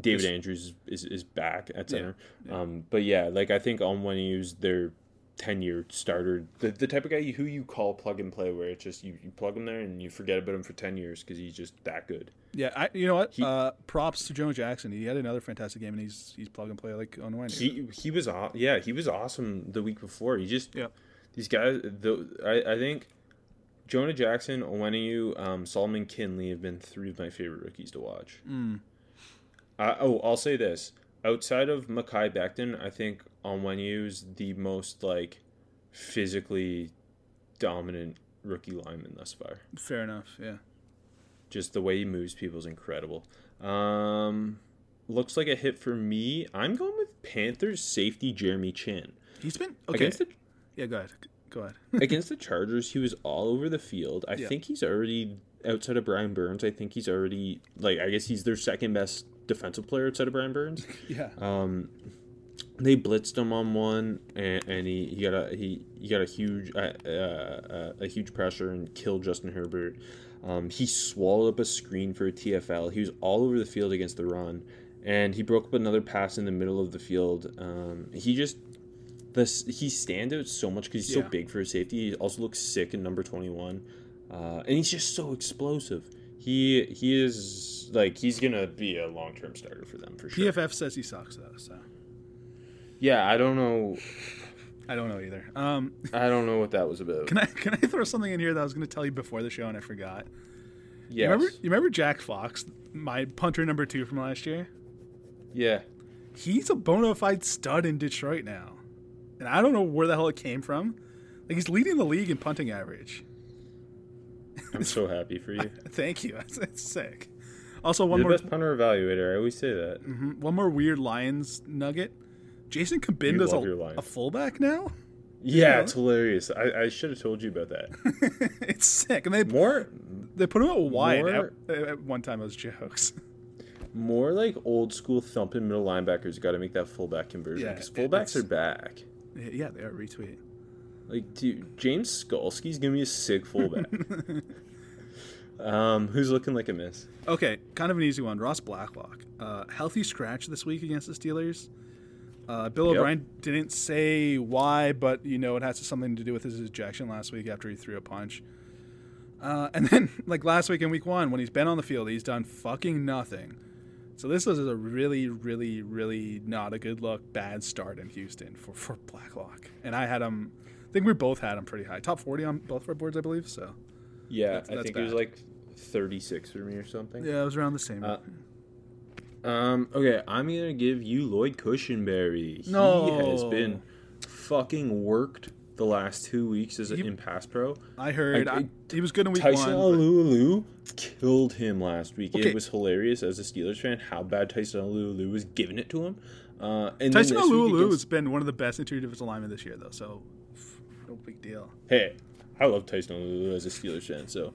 David Andrews is, is back at Yeah, center. Um, but yeah, like I think Onwenu's their ten year starter, the, the type of guy who you call plug and play, where it's just you, you plug him there and you forget about him for ten years because he's just that good. Yeah, I, you know what? He- uh, props to Jonah Jackson. He had another fantastic game, and he's he's plug and play like Onwenu. He he was aw- yeah he was awesome the week before. He just Yeah. these guys. The, I I think Jonah Jackson, Onwenu, um, Solomon Kindley have been three of my favorite rookies to watch. Mm. Uh, oh, I'll say this: outside of Mekhi Becton, I think Onwenu's the most like physically dominant rookie lineman thus far. Fair enough. Yeah. Just the way he moves people is incredible. Um, looks like a hit for me. I'm going with Panthers safety Jeremy Chinn. He's been okay. Against the yeah, go ahead. Go ahead. [LAUGHS] [LAUGHS] against the Chargers, he was all over the field. I Yeah. think he's already outside of Brian Burns. I think he's already like I guess he's their second best defensive player outside of Brian Burns. [LAUGHS] yeah. Um, they blitzed him on one, and, and he, he got a he, he got a huge uh, uh, a huge pressure and killed Justin Herbert. Um, he swallowed up a screen for a TFL. He was all over the field against the run, and he broke up another pass in the middle of the field. Um, he just this he stands out so much because he's Yeah. so big for a safety. He also looks sick in number twenty one, uh, and he's just so explosive. He he is like he's gonna be a long term starter for them for sure. PFF says he sucks though, so Yeah, I don't know. I don't know either. Um, [LAUGHS] I don't know what that was about. can I can I throw something in here that I was going to tell you before the show and I forgot? yes. You remember you remember Jack Fox, my punter number two from last year? Yeah. He's a bona fide stud in Detroit now, and I don't know where the hell it came from. Like he's leading the league in punting average. I'm so happy for you. [LAUGHS] Thank you. That's, that's sick. Also, one You're more the best punter evaluator. I always say that. mhm, one more weird Lions nugget. Jason Cabinda's love a, a fullback now. Yeah, Yeah. it's hilarious. I, I should have told you about that. [LAUGHS] it's sick, and they More, they put him out wide More- at, at one time. Those jokes. [LAUGHS] More like old school thumping middle linebackers got to make that fullback conversion Yeah, because it- fullbacks are back. Yeah, they are retweet. Like, dude, James Skalski's gonna be a sick fullback. [LAUGHS] um, who's looking like a miss? Okay, kind of an easy one. Ross Blacklock, uh, healthy scratch this week against the Steelers. Uh, Bill Yep. O'Brien didn't say why, but you know it has something to do with his ejection last week after he threw a punch. Uh, and [LAUGHS] then, like last week in Week One, when he's been on the field, he's done fucking nothing. So this was a really, really, really not a good look, bad start in Houston for for Blacklock. And I had him. I think we both had him pretty high, top forty on both of our boards, I believe. So Yeah, That's- I that's think it was like 36 for me or something. yeah, it was around the same. Uh, Um, okay, I'm gonna give you Lloyd Cushenberry. No. He has been fucking worked the last two weeks as He- in pass pro. I heard I- I, he was good in Week Tyson One. but- Alulu killed him last week. Okay. It was hilarious as a Steelers fan how bad Tyson Alulu was giving it to him. Uh, and Tyson then Alulu against- has been one of the best interior defensive linemen this year, though. So, pff, no big deal. Hey, I love Tyson Alulu as a Steelers fan, so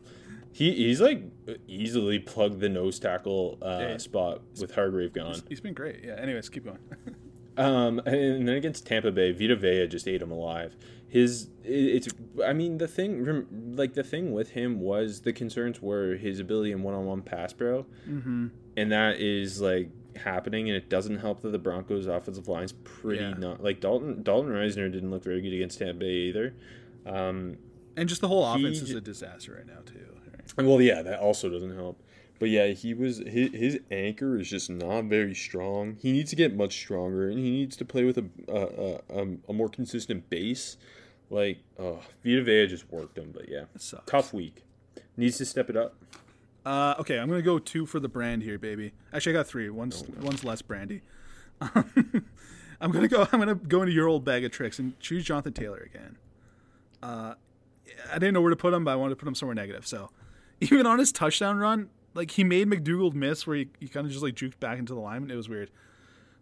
he he's like easily plugged the nose tackle uh, Yeah. spot with Hargrave gone. He's been great. Yeah. Anyways, keep going. [LAUGHS] Um, and then against Tampa Bay, Vita Vea just ate him alive. His it's I mean the thing like the thing with him was the concerns were his ability in one-on-one pass pro, mm-hmm. and that is like happening, and it doesn't help that the Broncos' offensive line's pretty Yeah. not like Dalton Dalton Risner didn't look very good against Tampa Bay either. Um, and just the whole He offense is a disaster right now too. Right? Well, yeah, that also doesn't help. But yeah, he was his, his anchor is just not very strong. He needs to get much stronger, and he needs to play with a a, a, a more consistent base. Like, oh, Vita Vea just worked him, but yeah, tough week. Needs to step it up. Uh, okay, I'm gonna go two for the brand here, baby. Actually, I got three. One's one's less brandy. [LAUGHS] I'm gonna go. I'm gonna go into your old bag of tricks and choose Jonathan Taylor again. Uh, I didn't know where to put him, but I wanted to put him somewhere negative. So, [LAUGHS] even on his touchdown run, like he made McDougal miss, where he, he kind of just like juked back into the lineman. It was weird.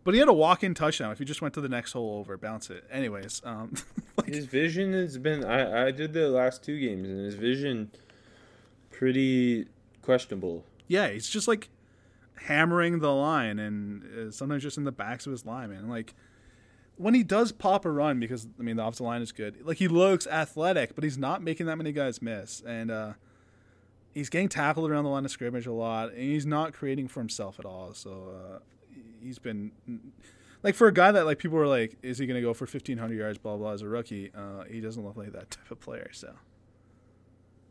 But he had a walk-in touchdown. If he just went to the next hole over, bounce it. Anyways, um, [LAUGHS] like, His vision has been. I I did the last two games, and his vision pretty questionable. yeah, he's just like hammering the line and uh, sometimes just in the backs of his line, linemen. Like when he does pop a run, because I mean the offensive line is good. Like he looks athletic, but he's not making that many guys miss, and uh, he's getting tackled around the line of scrimmage a lot, and he's not creating for himself at all. So uh, he's been like for a guy that like people were like, is he going to go for fifteen hundred yards, blah blah, as a rookie? Uh, he doesn't look like that type of player. So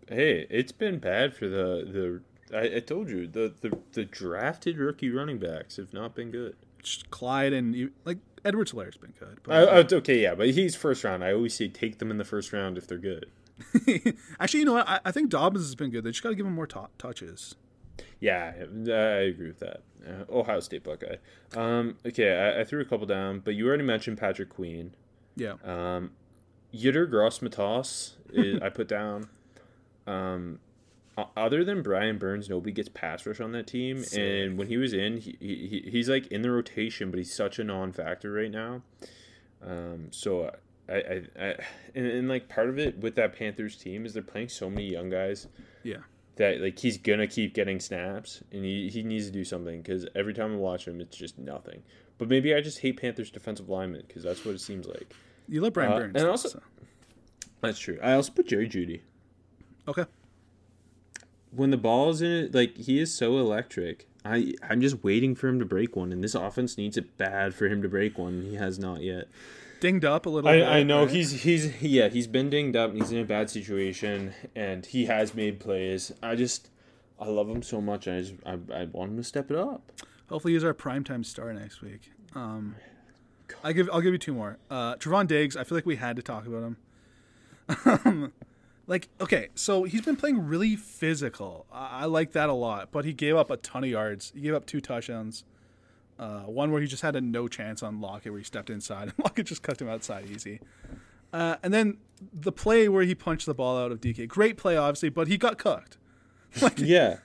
Hey, it's been bad for the the. I, I told you the, the the drafted rookie running backs have not been good. just Clyde and like Edwards Helaire's been good. But, I, I, okay, yeah, but he's first round. I always say take them in the first round if they're good. [LAUGHS] Actually, you know what? I, I think Dobbins has been good. They just got to give him more to- touches. Yeah, I agree with that. Uh, Ohio State Buckeye. Um, okay, I, I threw a couple down, but you already mentioned Patrick Queen. Yeah. Um, Yetur Gross-Matos, I put down. Um, other than Brian Burns, nobody gets pass rush on that team. And when he was in, he, he he's like in the rotation, but he's such a non-factor right now. Um, so I, I, I and, and like part of it with that Panthers team is they're playing so many young guys Yeah. that like he's gonna keep getting snaps, and he, he needs to do something because every time I watch him, it's just nothing. But maybe I just hate Panthers defensive linemen because that's what it seems like. You let Brian Uh, Burns. and also- so. That's true. I also put Jerry Jeudy. Okay. when the ball's in it, like he is so electric. I I'm just waiting for him to break one, and this offense needs it bad for him to break one. He has not yet. Dinged up a little bit. I, I know right? he's he's yeah he's been dinged up and he's in a bad situation and he has made plays. I just I love him so much. I just I, I want him to step it up. Hopefully, he's our primetime star next week. Um, I give I'll give you two more. Uh, Trevon Diggs. I feel like we had to talk about him. [LAUGHS] Like okay, so he's been playing really physical. I, I like that a lot, but he gave up a ton of yards. He gave up two touchdowns. Uh, one where he just had a no chance on Lockett, where he stepped inside [LAUGHS] and Lockett just cut him outside easy. Uh, and then the play where he punched the ball out of DK, great play obviously, but he got cooked. [LAUGHS] Like Yeah,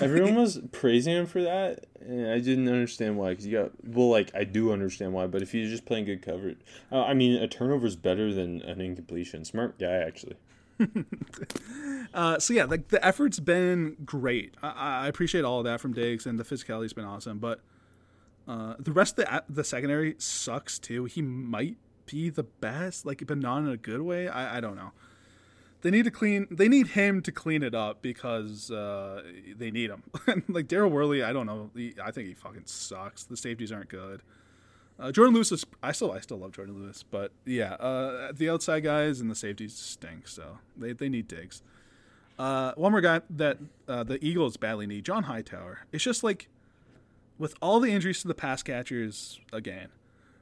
everyone was praising him for that, and I didn't understand why. Because you got well, like I do understand why, but if he's just playing good coverage, uh, I mean, a turnover is better than an incompletion. Smart guy, actually. [LAUGHS] uh, so yeah, like the effort's been great. I, I appreciate all of that from Diggs, and the physicality's been awesome. But uh, the rest of the the secondary sucks too. He might be the best, like, but not in a good way. I, I don't know. They need to clean. They need him to clean it up because uh, they need him. [LAUGHS] like Daryl Worley, I don't know. He, I think he fucking sucks. The safeties aren't good. Uh, Jordan Lewis is. I still, I still love Jordan Lewis, but yeah, uh, the outside guys and the safeties stink. So they, they need Diggs. Uh, one more guy that uh, the Eagles badly need, John Hightower. It's just like with all the injuries to the pass catchers again,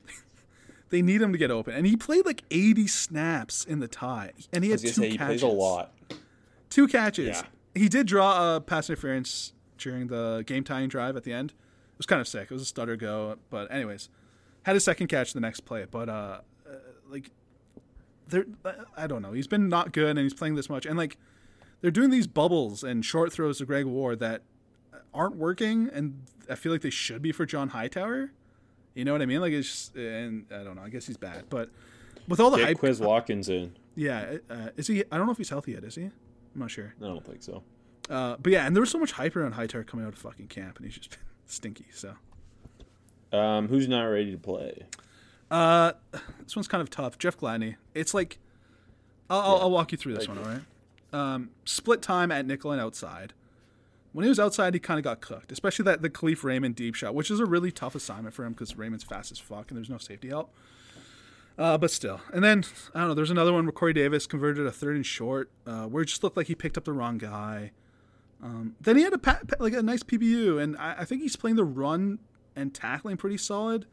[LAUGHS] they need him to get open. And he played like 80 snaps in the tie, and he had two say he catches. plays a lot. Two catches. Yeah. He did draw a pass interference during the game tying drive at the end. It was kind of sick. It was a stutter go, but anyways, had a second catch the next play. But uh, uh like, they're I don't know. He's been not good, and he's playing this much, and like, they're doing these bubbles and short throws to Greg Ward that aren't working, and I feel like they should be for John Hightower. You know what I mean? Like it's just, and I don't know. I guess he's bad, but with all the Get hype, Quez Watkins in. yeah, uh, is he? I don't know if he's healthy yet. Is he? I'm not sure. I don't think so. Uh, but yeah, and there was so much hype around Hightower coming out of fucking camp, and he's just been [LAUGHS] stinky. So Um, who's not ready to play? uh, this one's kind of tough. Jeff Gladney. It's like I'll, I'll, I'll walk you through this one. All right. Um, split time at nickel and outside. When he was outside, he kind of got cooked, especially that the Kalif Raymond deep shot, which is a really tough assignment for him because Raymond's fast as fuck and there's no safety help. Uh, but still, and then I don't know. There's another one where Corey Davis converted a third and short, uh, where it just looked like he picked up the wrong guy. Um, then he had a pa- pa- like a nice PBU, and I, I think he's playing the run and tackling pretty solid.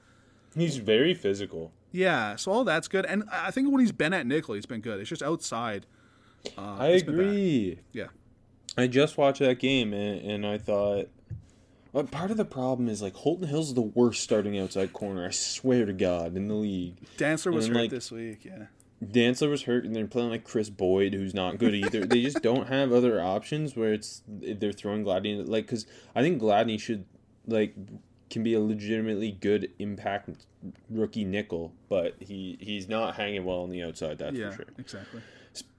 He's very physical. Yeah, so all that's good, and I think when he's been at nickel, he's been good. It's just outside. Uh, I it's been bad. agree. Yeah, I just watched that game and, and I thought, well, part of the problem is like Holton Hill's the worst starting outside corner. I swear to God in the league. Dantzler was And, hurt like, this week. Yeah, Dantzler was hurt, and they're playing like Kris Boyd, who's not good either. they just [LAUGHS] don't have other options where it's they're throwing Gladney like because I think Gladney should like can be a legitimately good impact rookie nickel, but he he's not hanging well on the outside. That's yeah, for sure. exactly.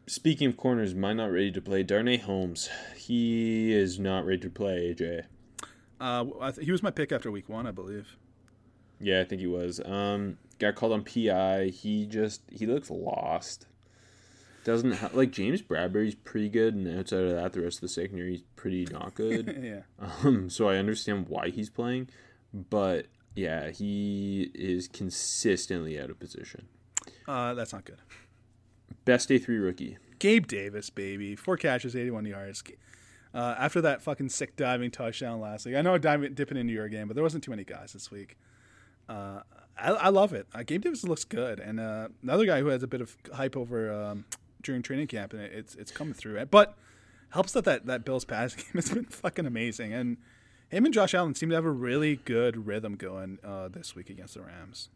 Speaking of corners, mine not ready to play. Darnay Holmes, he is not ready to play. AJ, Uh, I th- he was my pick after week one, I believe. yeah, I think he was. Um, got called on PI. He just he looks lost. Doesn't ha- like James Bradberry's pretty good, and outside of that, the rest of the secondary is pretty not good. [LAUGHS] yeah, um, so I understand why he's playing, but yeah, he is consistently out of position. uh, that's not good. Best day three rookie. Gabe Davis, baby, four catches, eighty-one yards. Uh, after that fucking sick diving touchdown last week, I know diving dipping into your game, but there wasn't too many guys this week. Uh, I, I love it. Uh, Gabe Davis looks good, and uh, another guy who has a bit of hype over um, during training camp, and it's it's coming through. But helps that that that Bills pass [LAUGHS] game has been fucking amazing, and him and Josh Allen seem to have a really good rhythm going uh, this week against the Rams.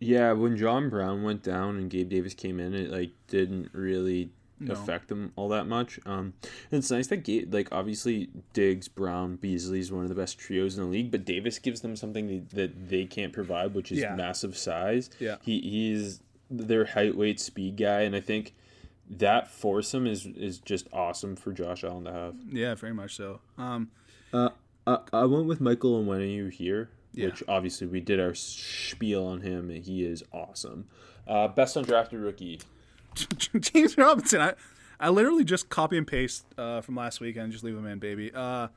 Yeah, when John Brown went down and Gabe Davis came in, it like didn't really No. affect them all that much. Um, and it's nice that Gabe, like obviously Diggs, Brown, Beasley is one of the best trios in the league, but Davis gives them something that they can't provide, which is Yeah. massive size. Yeah. he he's their height, weight, speed guy, and I think that foursome is is just awesome for Josh Allen to have. Yeah, very much so. Um, Uh, I, I went with Michael Onwenu here? Yeah. Which obviously we did our spiel on him, and he is awesome. Uh, best undrafted rookie. James Robinson. I, I literally just copy and paste uh, from last week and just leave him in, baby. Uh,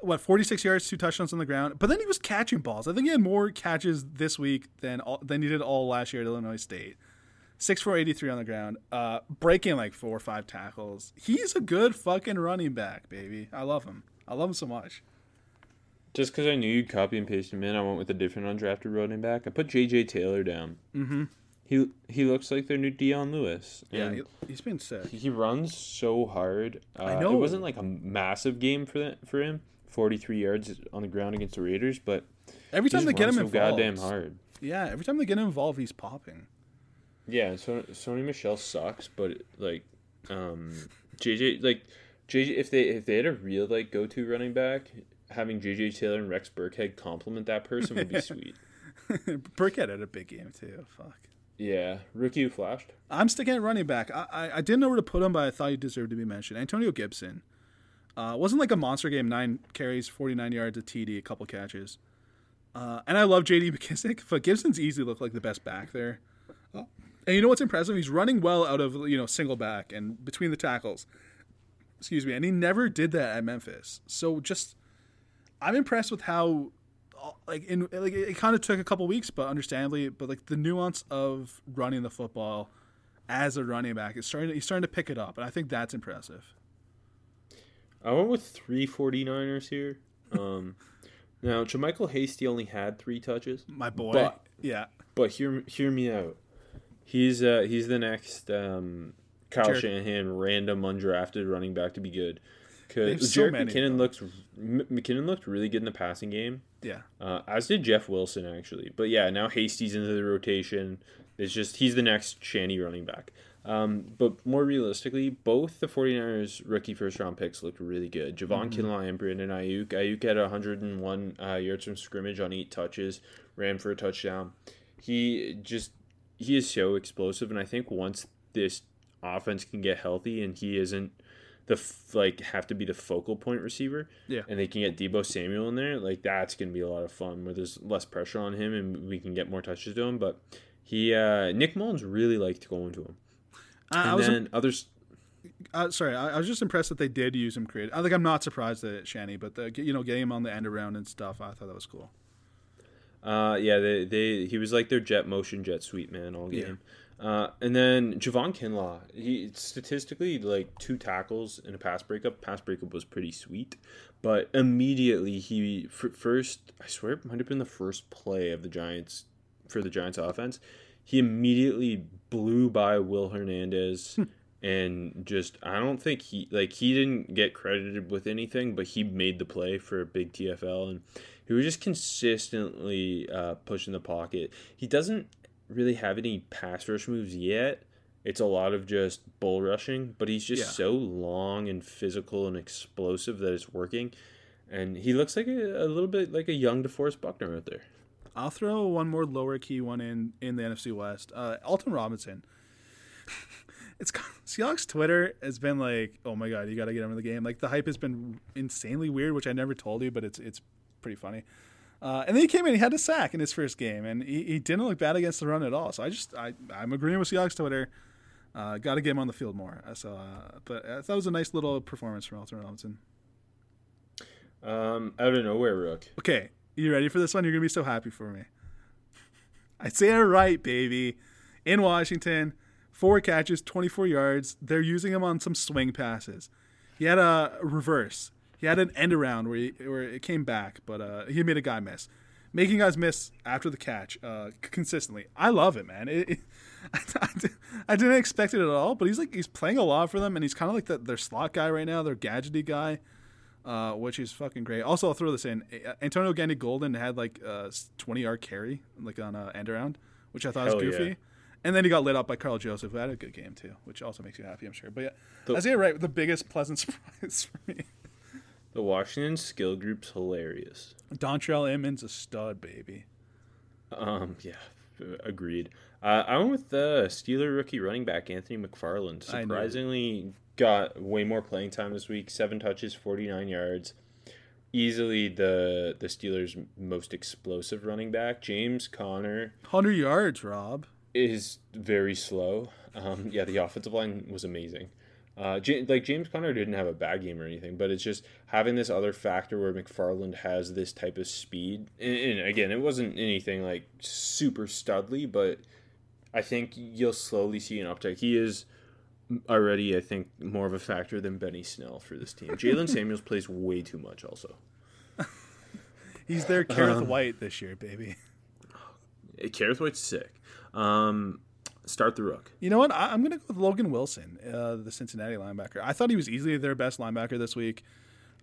what, 46 yards, two touchdowns on the ground. But then he was catching balls. I think he had more catches this week than all, than he did all last year at Illinois State. Six four eighty three on the ground, uh, breaking like four or five tackles. He's a good fucking running back, baby. I love him. I love him so much. Just because I knew you'd copy and paste him in, I went with a different undrafted running back. I put J.J. Taylor down. Mm-hmm. He he looks like their new Dion Lewis. Yeah, he, he's been sick. he runs so hard. Uh, I know. it wasn't like a massive game for that, for him. Forty three yards on the ground against the Raiders, but Every time they get him so involved, goddamn hard. yeah, every time they get him involved, he's popping. Yeah, so Sony Michel sucks, but like, um, JJ like JJ if they if they had a real like go to running back, having JJ Taylor and Rex Burkhead compliment that person would be [LAUGHS] sweet. Burkhead had a big game too. Fuck. Yeah, rookie who flashed. I'm sticking at running back. I, I, I didn't know where to put him, but I thought he deserved to be mentioned. Antonio Gibson. Uh, wasn't like a monster game. Nine carries, 49 yards, a TD, a couple catches. Uh, and I love JD [LAUGHS] McKissic, but Gibson's easily looked like the best back there. Uh, and you know what's impressive? He's running well out of you know single back and between the tackles. Excuse me, and he never did that at Memphis. So just, I'm impressed with how, uh, like in like it, kind of took a couple weeks, but understandably, but like the nuance of running the football as a running back is starting. To, he's starting to pick it up, and I think that's impressive. I went with three 49ers here. Um, [LAUGHS] now, JaMycal Hasty only had three touches. My boy, But- yeah, But hear hear me out. He's uh he's the next um Kyle Jared- Shanahan random undrafted running back to be good. Because so Jerick McKinnon looks M- McKinnon looked really good in the passing game. yeah. Uh, as did Jeff Wilson actually. But yeah, now Hasty's into the rotation. It's just he's the next Shanny running back. Um, but more realistically, both the 49ers rookie first round picks looked really good. Javon Kinlaw and Brandon Aiyuk. Aiyuk had 101 uh, yards from scrimmage on eight touches, ran for a touchdown. He just he is so explosive, and I think once this offense can get healthy and he isn't the f- like have to be the focal point receiver, Yeah. and they can get Deebo Samuel in there, like that's gonna be a lot of fun where there's less pressure on him and we can get more touches to him. But he uh Nick Mullens really liked going to him. I, I And was then others uh, sorry. I, I was just impressed that they did use him creative. I think I'm not surprised at Shanny, but the, you know, getting him on the end around and stuff, I thought that was cool. Uh, yeah, they, they he was like their jet motion jet sweep man all game. Uh, and then Javon Kinlaw, he statistically like two tackles and a pass breakup. Pass breakup was pretty sweet, but immediately he f- first I swear it might have been the first play of the Giants for the Giants offense. He immediately blew by Will Hernandez. And just, I don't think he like he didn't get credited with anything, but he made the play for a big TFL, and he was just consistently uh, pushing the pocket. He doesn't really have any pass rush moves yet. It's a lot of just bull rushing, but he's just Yeah. so long and physical and explosive that it's working. And he looks like a, a little bit like a young DeForest Buckner out there. I'll throw one more lower key one in in the NFC West. Uh, Alton Robinson. [LAUGHS] it's Seahawks Twitter has been like, oh my god, you got to get him in the game. Like the hype has been insanely weird, which I never told you, but it's it's pretty funny. Uh, and then he came in, he had a sack in his first game, and he, he didn't look bad against the run at all. So I just I I'm agreeing with Seahawks Twitter. Uh, got to get him on the field more. Uh, So, uh, but I thought it was a nice little performance from Alton Robinson. Um, out of nowhere, Rook. Okay, you ready for this one? You're gonna be so happy for me. [LAUGHS] I say it right, baby. In Washington, four catches, 24 yards. They're using him on some swing passes. He had a reverse. He had an end around where he, where it came back, but uh, he made a guy miss. Making guys miss after the catch uh, c- consistently. I love it, man. It, it, [LAUGHS] I, I, I didn't expect it at all, but he's like he's playing a lot for them, and he's kind of like the, their slot guy right now, their gadgety guy uh, which is fucking great. Also, I'll throw this in. Antonio Gandy Golden had like a 20 yard carry, like on a end around, which I thought Hell was yeah. goofy. And then he got lit up by Karl Joseph, who had a good game too, which also makes you happy, I'm sure. But yeah, The- I say it right. The biggest pleasant [LAUGHS] surprise for me. The Washington skill group's hilarious. Dontrell Inman's a stud, baby. Um, yeah, agreed. Uh, I went with the Steeler rookie running back Anthony McFarland. I knew it. Surprisingly, got way more playing time this week. Seven touches, forty nine yards. Easily the the Steelers' most explosive running back. James Conner 100 yards, Rob. is very slow. Um, yeah, the offensive line was amazing. Uh, J- like James Conner didn't have a bad game or anything, but it's just having this other factor where McFarland has this type of speed. And, and again, it wasn't anything like super studly, but I think you'll slowly see an uptick. He is already, I think, more of a factor than Benny Snell for this team. Jaylen [LAUGHS] Samuels plays way too much, also. [LAUGHS] He's their Kareth White this year, baby. Kareth White's sick. Um, start the rook. You know what? I, I'm going to go with Logan Wilson, uh, the Cincinnati linebacker. I thought he was easily their best linebacker this week.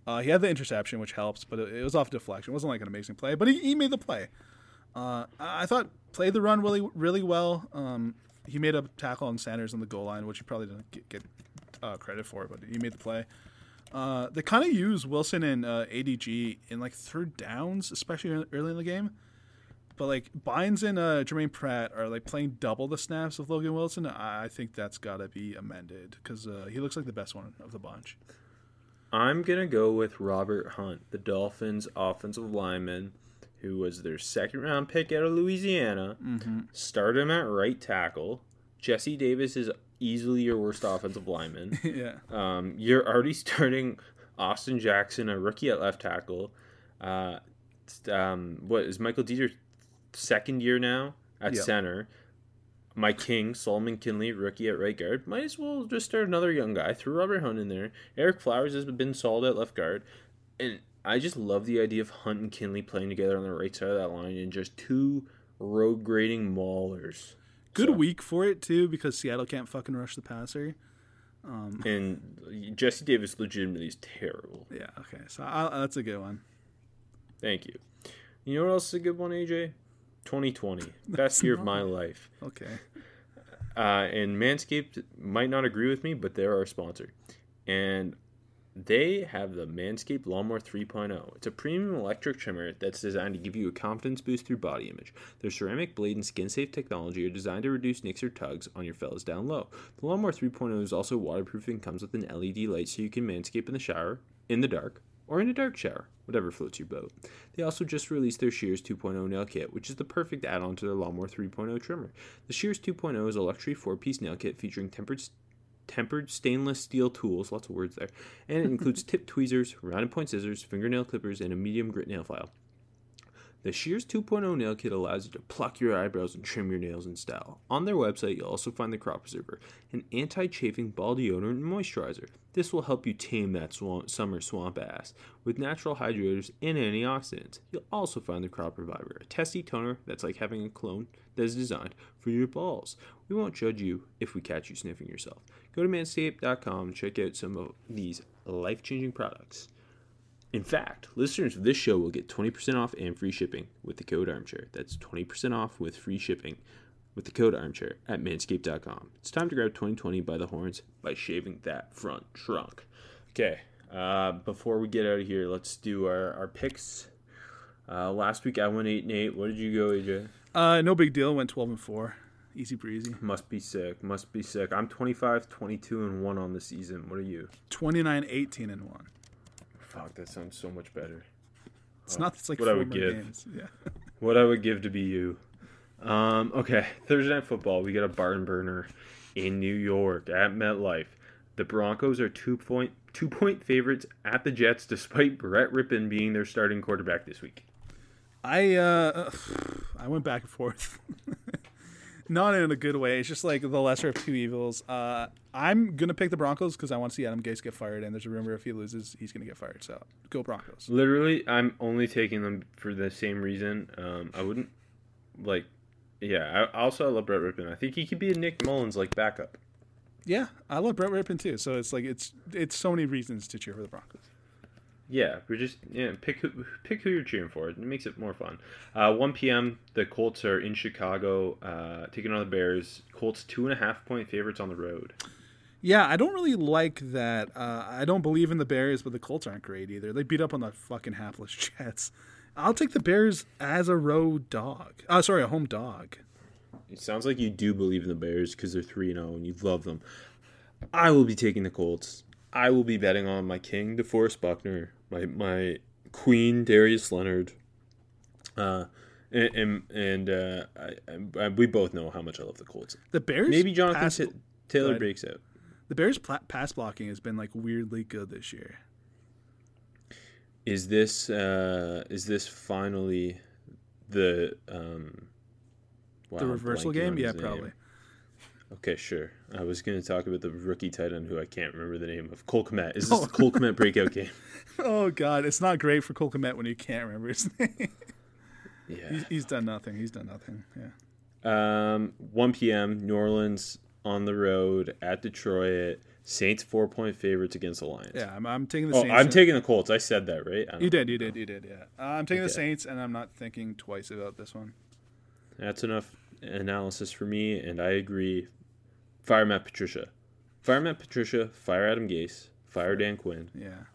Uh, he had the interception, which helps, but it, it was off deflection. It wasn't like an amazing play, but he, he made the play. Uh, I I thought played the run really really well. Um, he made a tackle on Sanders on the goal line, which he probably didn't get, get uh, credit for, but he made the play. Uh, they kind of use Wilson and uh, ADG in like third downs, especially early in the game. But like Bynes and uh, Germaine Pratt are like playing double the snaps of Logan Wilson. I, think that's got to be amended because uh, he looks like the best one of the bunch. I'm going to go with Robert Hunt, the Dolphins offensive lineman, who was their second round pick out of Louisiana. Mm-hmm. Start him at right tackle. Jesse Davis is easily your worst offensive lineman. [LAUGHS] yeah. Um, you're already starting Austin Jackson, a rookie at left tackle. Uh, um, what is Michael Deiter second year now at Yep. center? My King, Solomon Kindley, rookie at right guard. Might as well just start another young guy. Throw Robert Hunt in there. Ereck Flowers has been solid at left guard, and I just love the idea of Hunt and Kindley playing together on the right side of that line and just two road grading maulers. Good So- week for it too because Seattle can't fucking rush the passer. Um, [LAUGHS] and Jesse Davis legitimately is terrible. Yeah. Okay. So I, that's a good one. Thank you. You know what else is a good one, AJ? 2020. [LAUGHS] Best year of my life. Okay. Uh, and Manscaped might not agree with me, but they're our sponsor. And they have the Manscaped Lawnmower 3.0. It's a premium electric trimmer that's designed to give you a confidence boost through body image. Their ceramic blade and skin safe technology are designed to reduce nicks or tugs on your fellas down low. The Lawnmower 3.0 is also waterproof and comes with an LED light so you can manscape in the shower, in the dark, or in a dark shower, whatever floats your boat. They also just released their Shears 2.0 nail kit, which is the perfect add on to their Lawnmower 3.0 trimmer. The Shears 2.0 is a luxury four piece nail kit featuring tempered tempered stainless steel tools, lots of words there, and it includes [LAUGHS] tip tweezers, rounded point scissors, fingernail clippers, and a medium grit nail file. The Shears 2.0 nail kit allows you to pluck your eyebrows and trim your nails in style. On their website, you'll also find the Crop Preserver, an anti chafing ball deodorant and moisturizer. This will help you tame that swamp, summer swamp ass with natural hydrators and antioxidants. You'll also find the Crop Reviver, a testy toner that's like having a clone that is designed for your balls. We won't judge you if we catch you sniffing yourself. Go to manscaped.com and check out some of these life changing products. In fact, listeners of this show will get 20% off and free shipping with the code armchair. That's 20% off with free shipping with the code armchair at manscaped.com. It's time to grab 2020 by the horns by shaving that front trunk. Okay, uh, before we get out of here, let's do our, our picks. Uh, last week I went 8 and 8. What did you go, AJ? Uh, no big deal. Went twelve and four. Easy breezy. Must be sick. Must be sick. I'm 25, 22, and 1 on the season. What are you? 29, 18 and one. Fuck, that sounds so much better. It's not. It's like what I would give. games. Yeah. [LAUGHS] What I would give to be you. Um, okay, Thursday night football. We got a barn burner in New York at MetLife. The Broncos are two point two point favorites at the Jets, despite Brett Rypien being their starting quarterback this week. I uh, [SIGHS] I went back and forth. [LAUGHS] Not in a good way. It's just like the lesser of two evils. Uh, I'm gonna pick the Broncos because I want to see Adam Gase get fired, and there's a rumor if he loses, he's gonna get fired. So go Broncos. Literally, I'm only taking them for the same reason. Um, I wouldn't like. Yeah, I also I love Brett Rypien. I think he could be a Nick Mullens like backup. Yeah, I love Brett Rypien too. So it's like it's it's so many reasons to cheer for the Broncos. Yeah, we're just yeah pick who pick who you're cheering for. It makes it more fun. Uh, 1 p.m. The Colts are in Chicago, uh, taking on the Bears. Colts two and a half point favorites on the road. Yeah, I don't really like that. Uh, I don't believe in the Bears, but the Colts aren't great either. They beat up on the fucking hapless [LAUGHS] Jets. I'll take the Bears as a road dog. Oh, sorry, a home dog. It sounds like you do believe in the Bears because they're three and zero and you love them. I will be taking the Colts. I will be betting on my king, DeForest Buckner, my my queen, Darius Leonard. Uh, and and, and uh, I, I, we both know how much I love the Colts. The Bears. Maybe Jonathan pass, Ta- Taylor ahead. breaks out. the Bears pla- pass blocking has been like weirdly good this year. Is this uh, is this finally the um, wow, The reversal game, yeah, probably. name. Okay, sure. I was going to talk about the rookie tight end who I can't remember the name of. Cole Kmet. Is Oh. this the Cole Kmet [LAUGHS] breakout game? Oh God, it's not great for Cole Kmet when you can't remember his [LAUGHS] name. Yeah. he's, he's done nothing. He's done nothing. Yeah. Um, 1 p.m. New Orleans on the road at Detroit. Saints four point favorites against the Lions. Yeah, I'm, I'm taking the Oh, Saints. I'm and- taking the Colts. I said that right. You did, you did, you did. Yeah, uh, I'm taking the Saints, and I'm not thinking twice about this one. That's enough analysis for me, and I agree. Fire Matt Patricia. Fire Matt Patricia. Fire Adam Gase. Fire Dan Quinn. Yeah,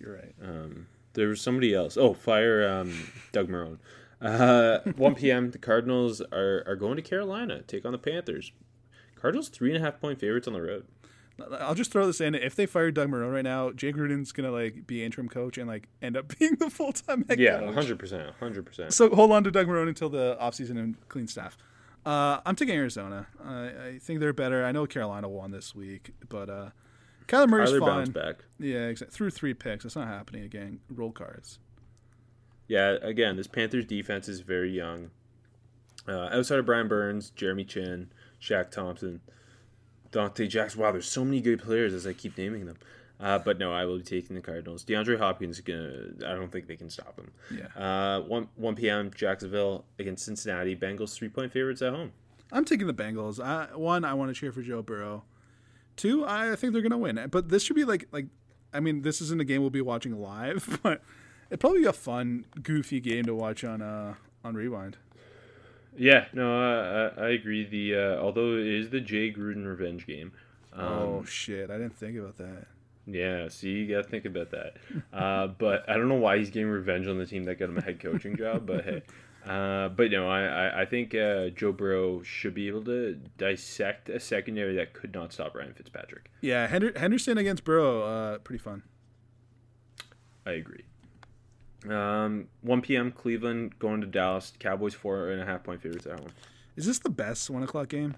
you're right. Um, there was somebody else. Oh, fire um, Doug Marrone. Uh, 1 p.m. The Cardinals are, are going to Carolina, take on the Panthers. Cardinals three and a half point favorites on the road. I'll just throw this in. If they fire Doug Marrone right now, Jay Gruden's gonna like be interim coach and like end up [LAUGHS] being the full time head coach. Yeah, hundred percent, hundred percent. So hold on to Doug Marrone until the offseason and clean staff. Uh, I'm taking Arizona. I, I think they're better. I know Carolina won this week, but uh, Kyler Murray's Kyler fine. back. Yeah, exactly. Through three picks. It's not happening again. Roll cards. Yeah, again, this Panthers defense is very young. Uh, outside of Brian Burns, Jeremy Chinn, Shaq Thompson, Donte Jackson. Wow, there's so many good players as I keep naming them. Uh, but no, I will be taking the Cardinals. DeAndre Hopkins is gonna. I don't think they can stop him. Yeah. Uh, one one p.m. Jacksonville against Cincinnati. Bengals three point favorites at home. I'm taking the Bengals. I, one, I want to cheer for Joe Burrow. Two, I think they're gonna win. But this should be like like, I mean, this isn't a game we'll be watching live, [LAUGHS] but it'd probably be a fun, goofy game to watch on uh on Rewind. Yeah, no, I, I, I agree. The uh, although it is the Jay Gruden revenge game. Um, oh shit! I didn't think about that. Yeah, see, you gotta think about that. Uh, [LAUGHS] but I don't know why he's getting revenge on the team that got him a head coaching job. But hey, [LAUGHS] uh, but no, I I, I think uh, Joe Burrow should be able to dissect a secondary that could not stop Ryan Fitzpatrick. Yeah, Hender- Henderson against Burrow, uh, pretty fun. I agree. Um, 1 p.m. Cleveland going to Dallas. Cowboys four and a half point favorites at home. Is this the best one o'clock game?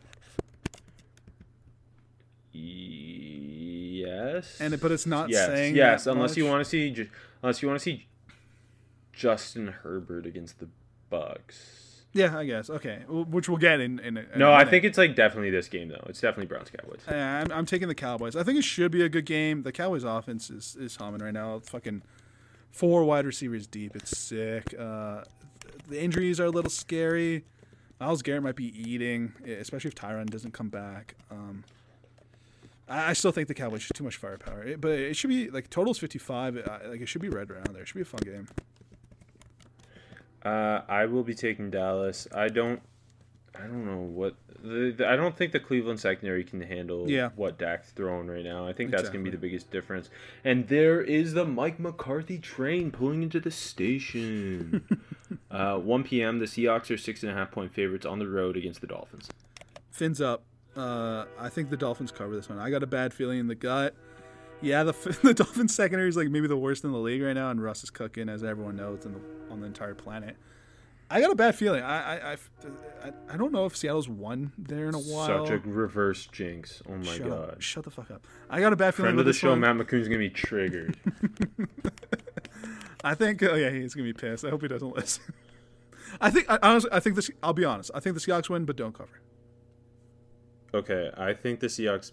Yes. And it- but it's not yes, saying yes, unless you want to see, unless you want to see Justin Herbert against the Bucks. Yeah, I guess. Okay, which we'll get in. in, in No, I think it's like definitely this game though. It's definitely Browns Cowboys. Uh, I'm, I'm taking the Cowboys. I think it should be a good game. The Cowboys' offense is, is humming right now. Fucking four wide receivers deep. It's sick. Uh, the injuries are a little scary. Myles Garrett might be eating, especially if Tyron doesn't come back. Um, I, still think the Cowboys should too much firepower, it, but it should be like totals 55. uh, Like it should be right around there. It should be a fun game. Uh, I will be taking Dallas. I don't. I don't know what. The, the- I don't think the Cleveland secondary can handle Yeah. what Dak's throwing right now. I think that's going to be the biggest difference. And there is the Mike McCarthy train pulling into the station. [LAUGHS] uh, 1 p.m. The Seahawks are six and a half point favorites on the road against the Dolphins. Fins up. Uh, I think the Dolphins cover this one. I got a bad feeling in the gut. Yeah, the [LAUGHS] the Dolphins secondary is like maybe the worst in the league right now, and Russ is cooking, as everyone knows, in the, on the entire planet. I got a bad feeling. I I, I, I- don't know if Seattle's won there in a while. Such a reverse jinx. Oh my shut god. Up, shut the fuck up. I got a bad feeling Friend of the show, one. Matt McCoon's to be triggered. [LAUGHS] [LAUGHS] I think. Oh yeah, he's gonna be pissed. I hope he doesn't listen. I think. I, honestly, I think this. I'll be honest. I think the Seahawks win, but don't cover. Okay, I think the Seahawks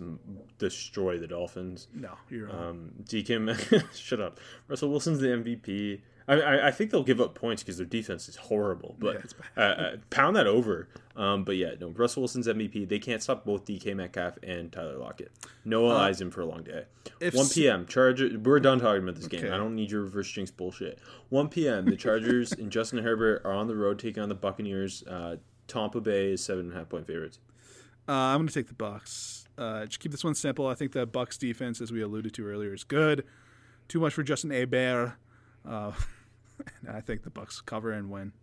destroy the Dolphins. No, you're wrong. Um, DK, [LAUGHS] shut up. Russell Wilson's the MVP. I, I, I think they'll give up points because their defense is horrible. But Yeah, uh, uh, pound that over. Um, but yeah, no. Russell Wilson's MVP. They can't stop both DK Metcalf and Tyler Lockett. Noah eyes him for a long day. Uh, if 1 S- p.m. Charger. We're done talking about this game. I don't need your reverse jinx bullshit. 1 p.m. The Chargers [LAUGHS] and Justin Herbert are on the road taking on the Buccaneers. Uh, Tampa Bay is seven and a half point favorites. Uh, I'm going to take the Bucks. Uh, just keep this one simple. I think the Bucks defense, as we alluded to earlier, is good. Too much for Justin Herbert. Uh, [LAUGHS] and I think the Bucks cover and win.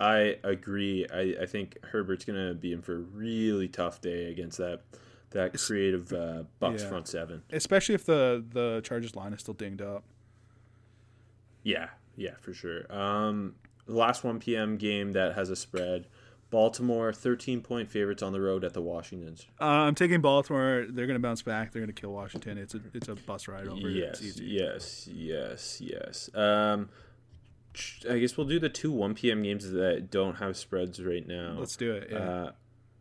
I agree. I, I think Herbert's gonna be in for a really tough day against that that creative uh, Bucks Yeah. front seven. Especially if the the Chargers line is still dinged up. Yeah, yeah, for sure. Um, the last one p.m. game that has a spread. Baltimore thirteen point favorites on the road at the Washingtons. Uh, I'm taking Baltimore. They're going to bounce back. They're going to kill Washington. It's a it's a bus ride over. Yes, yes, yes, yes. Um, I guess we'll do the two one p.m. games that don't have spreads right now. Let's do it. Yeah. uh,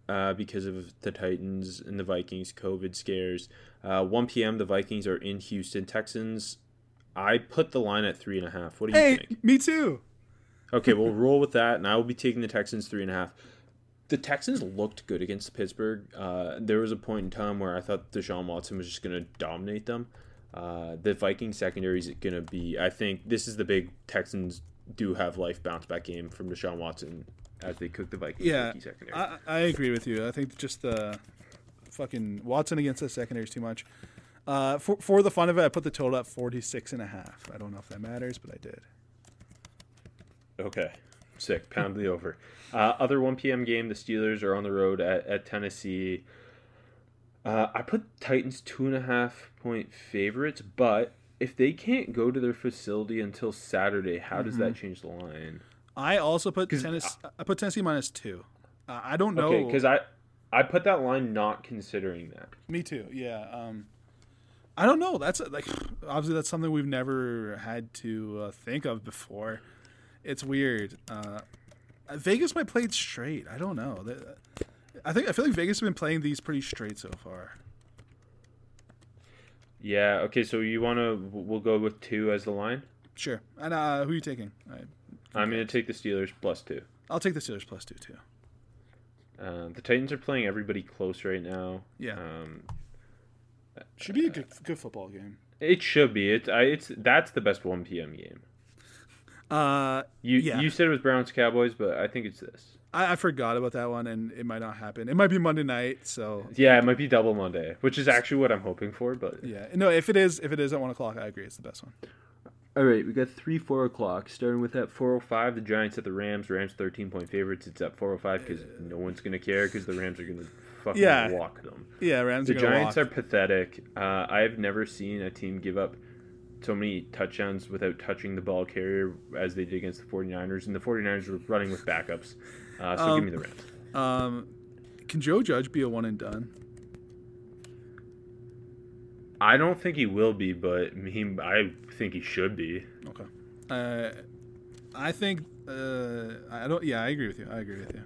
uh, because of the Titans and the Vikings COVID scares. Uh, 1 p.m. The Vikings are in Houston. Texans. I put the line at three and a half. What do you hey, think? me too. Okay, we'll roll with that, and I will be taking the Texans three and a half. The Texans looked good against Pittsburgh. Uh, there was a point in time where I thought Deshaun Watson was just going to dominate them. Uh, the Viking secondary is going to be. I think this is the big Texans do have life bounce back game from Deshaun Watson as they cook the Vikings Yeah, secondary. I, I agree with you. I think just the fucking Watson against the secondary is too much. Uh, for for the fun of it, I put the total at 46 and a half. I don't know if that matters, but I did. Okay, sick. Pound the over. Uh, other 1 p.m. game. The Steelers are on the road at, at Tennessee. Uh, I put Titans two and a half point favorites, but if they can't go to their facility until Saturday, how does that change the line? I also put Tennessee. I put Tennessee minus two. Uh, I don't know. Okay, because I I put that line not considering that. Me too. Yeah. Um, I don't know. That's like [SIGHS] obviously that's something we've never had to uh, think of before. It's weird. Uh, Vegas might play it straight. I don't know. I think I feel like Vegas has been playing these pretty straight so far. Yeah. Okay. So you want to? We'll go with two as the line. Sure. And uh, who are you taking? I, I'm going to take the Steelers plus two. I'll take the Steelers plus two too. Uh, the Titans are playing everybody close right now. Yeah. Um, Should be a good good football game. it should be. It's I, it's that's the best 1 p.m. game. Uh, You Yeah. you said it was Browns Cowboys, but I think it's this. I, I forgot about that one, and it might not happen. It might be Monday night. So Yeah, it might be double Monday, which is actually what I'm hoping for. But yeah, no. If it is, if it is at one o'clock, I agree. It's the best one. all right, we got three four o'clock. Starting with at 4:05, the Giants at the Rams. Rams 13 point favorites. It's at 4:05 because no one's gonna care because the Rams are gonna fucking Yeah. walk them. Yeah, Rams. The are gonna Giants walk. are pathetic. Uh, I've never seen a team give up so many touchdowns without touching the ball carrier as they did against the 49ers. And the 49ers were running with backups. Uh, so give me the Rams. Um, can Joe Judge be a one and done? I don't think he will be, but he, I think he should be. Okay. Uh, I think uh, I don't. Yeah, I agree with you. I agree with you.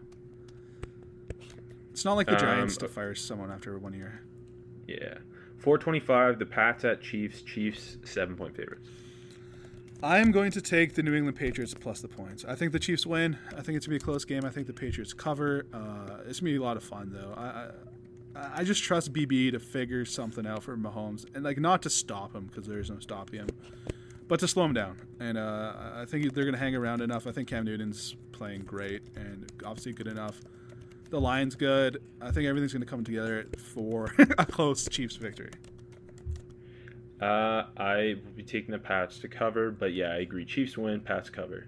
It's not like the Giants Um, to fire someone after one year. Yeah. 425, the Pats at Chiefs. Chiefs, seven point favorites. I am going to take the New England Patriots plus the points. I think the Chiefs win. I think it's gonna be a close game. I think the Patriots cover. Uh, it's gonna be a lot of fun though. I, I I just trust BB to figure something out for Mahomes and like not to stop him because there is no stopping him, but to slow him down. And uh, I think they're gonna hang around enough. I think Cam Newton's playing great and obviously good enough. The line's good. I think everything's gonna come together for [LAUGHS] a close Chiefs victory. Uh, I will be taking the Pats to cover, but yeah, I agree. Chiefs win, Pats cover.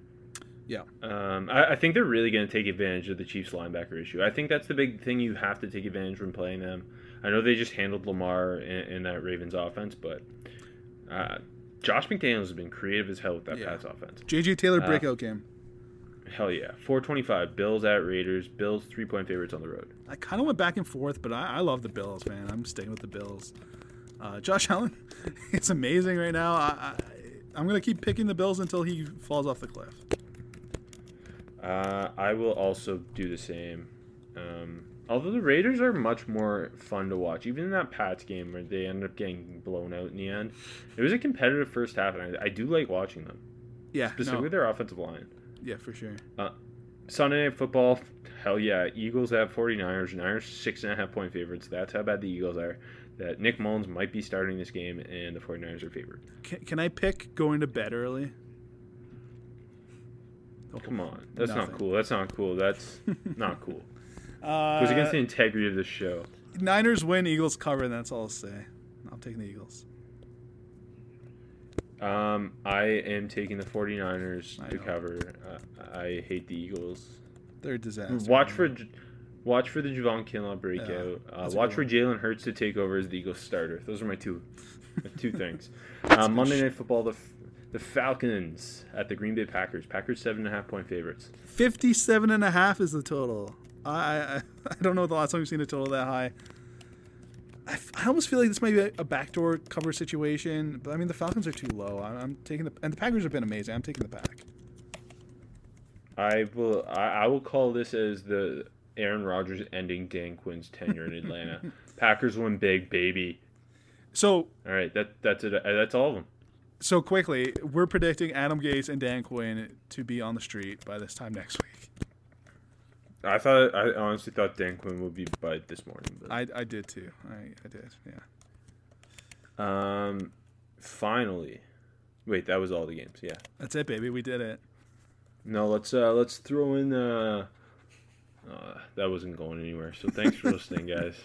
Yeah. Um, I, I think they're really going to take advantage of the Chiefs linebacker issue. I think that's the big thing you have to take advantage when playing them. I know they just handled Lamar in, in that Ravens offense, but uh, Josh McDaniels has been creative as hell with that Yeah. Pats offense. JJ Taylor Uh, breakout game. Hell yeah. 425, Bills at Raiders. Bills three point favorites on the road. I kind of went back and forth, but I, I love the Bills, man. I'm sticking with the Bills. Uh, Josh [LAUGHS] Allen, it's amazing right now. I, I, I'm gonna keep picking the Bills until he falls off the cliff. Uh, I will also do the same. Um, although the Raiders are much more fun to watch, even in that Pats game where they ended up getting blown out in the end. It was a competitive first half, and I, I do like watching them, Yeah, specifically no, their offensive line. Yeah, for sure. Uh, Sunday Night Football, hell yeah. Eagles at 49ers. Niners six and a half point favorites. That's how bad the Eagles are. That Nick Mullens might be starting this game, and the 49ers are favored. Can, can I pick going to bed early? Oh, Come on. That's Nothing. not cool. That's not cool. That's [LAUGHS] not cool. Uh, It was against the integrity of the show. Niners win, Eagles cover, and that's all I'll say. I'm taking the Eagles. Um, I am taking the 49ers I to cover. Uh, I hate the Eagles. They're a disaster. Watch for watch for the Javon Kinlaw breakout. Yeah, uh, watch for. Jalen Hurts to take over as the Eagles starter. Those are my two my two [LAUGHS] things. Um, Monday Night Football, the the Falcons at the Green Bay Packers. Packers seven and a half point favorites. 57 and a half is the total. I, I I don't know the last time we've seen a total that high. I, f- I almost feel like this might be a, a backdoor cover situation, but I mean the Falcons are too low. I'm, I'm taking the and the Packers have been amazing. I'm taking the pack. I will I, I will call this as the Aaron Rodgers ending Dan Quinn's tenure in Atlanta. [LAUGHS] Packers win big, baby. So All right, that that's it. Uh, That's all of them. so quickly, we're predicting Adam Gase and Dan Quinn to be on the street by this time next week. I thought I honestly thought Dan Quinn would be by this morning. But. I, I did too. I, I did. Yeah. Um, finally, wait, that was all the games. Yeah. That's it, baby. We did it. No, let's uh let's throw in uh, uh that wasn't going anywhere. So thanks for [LAUGHS] listening, guys.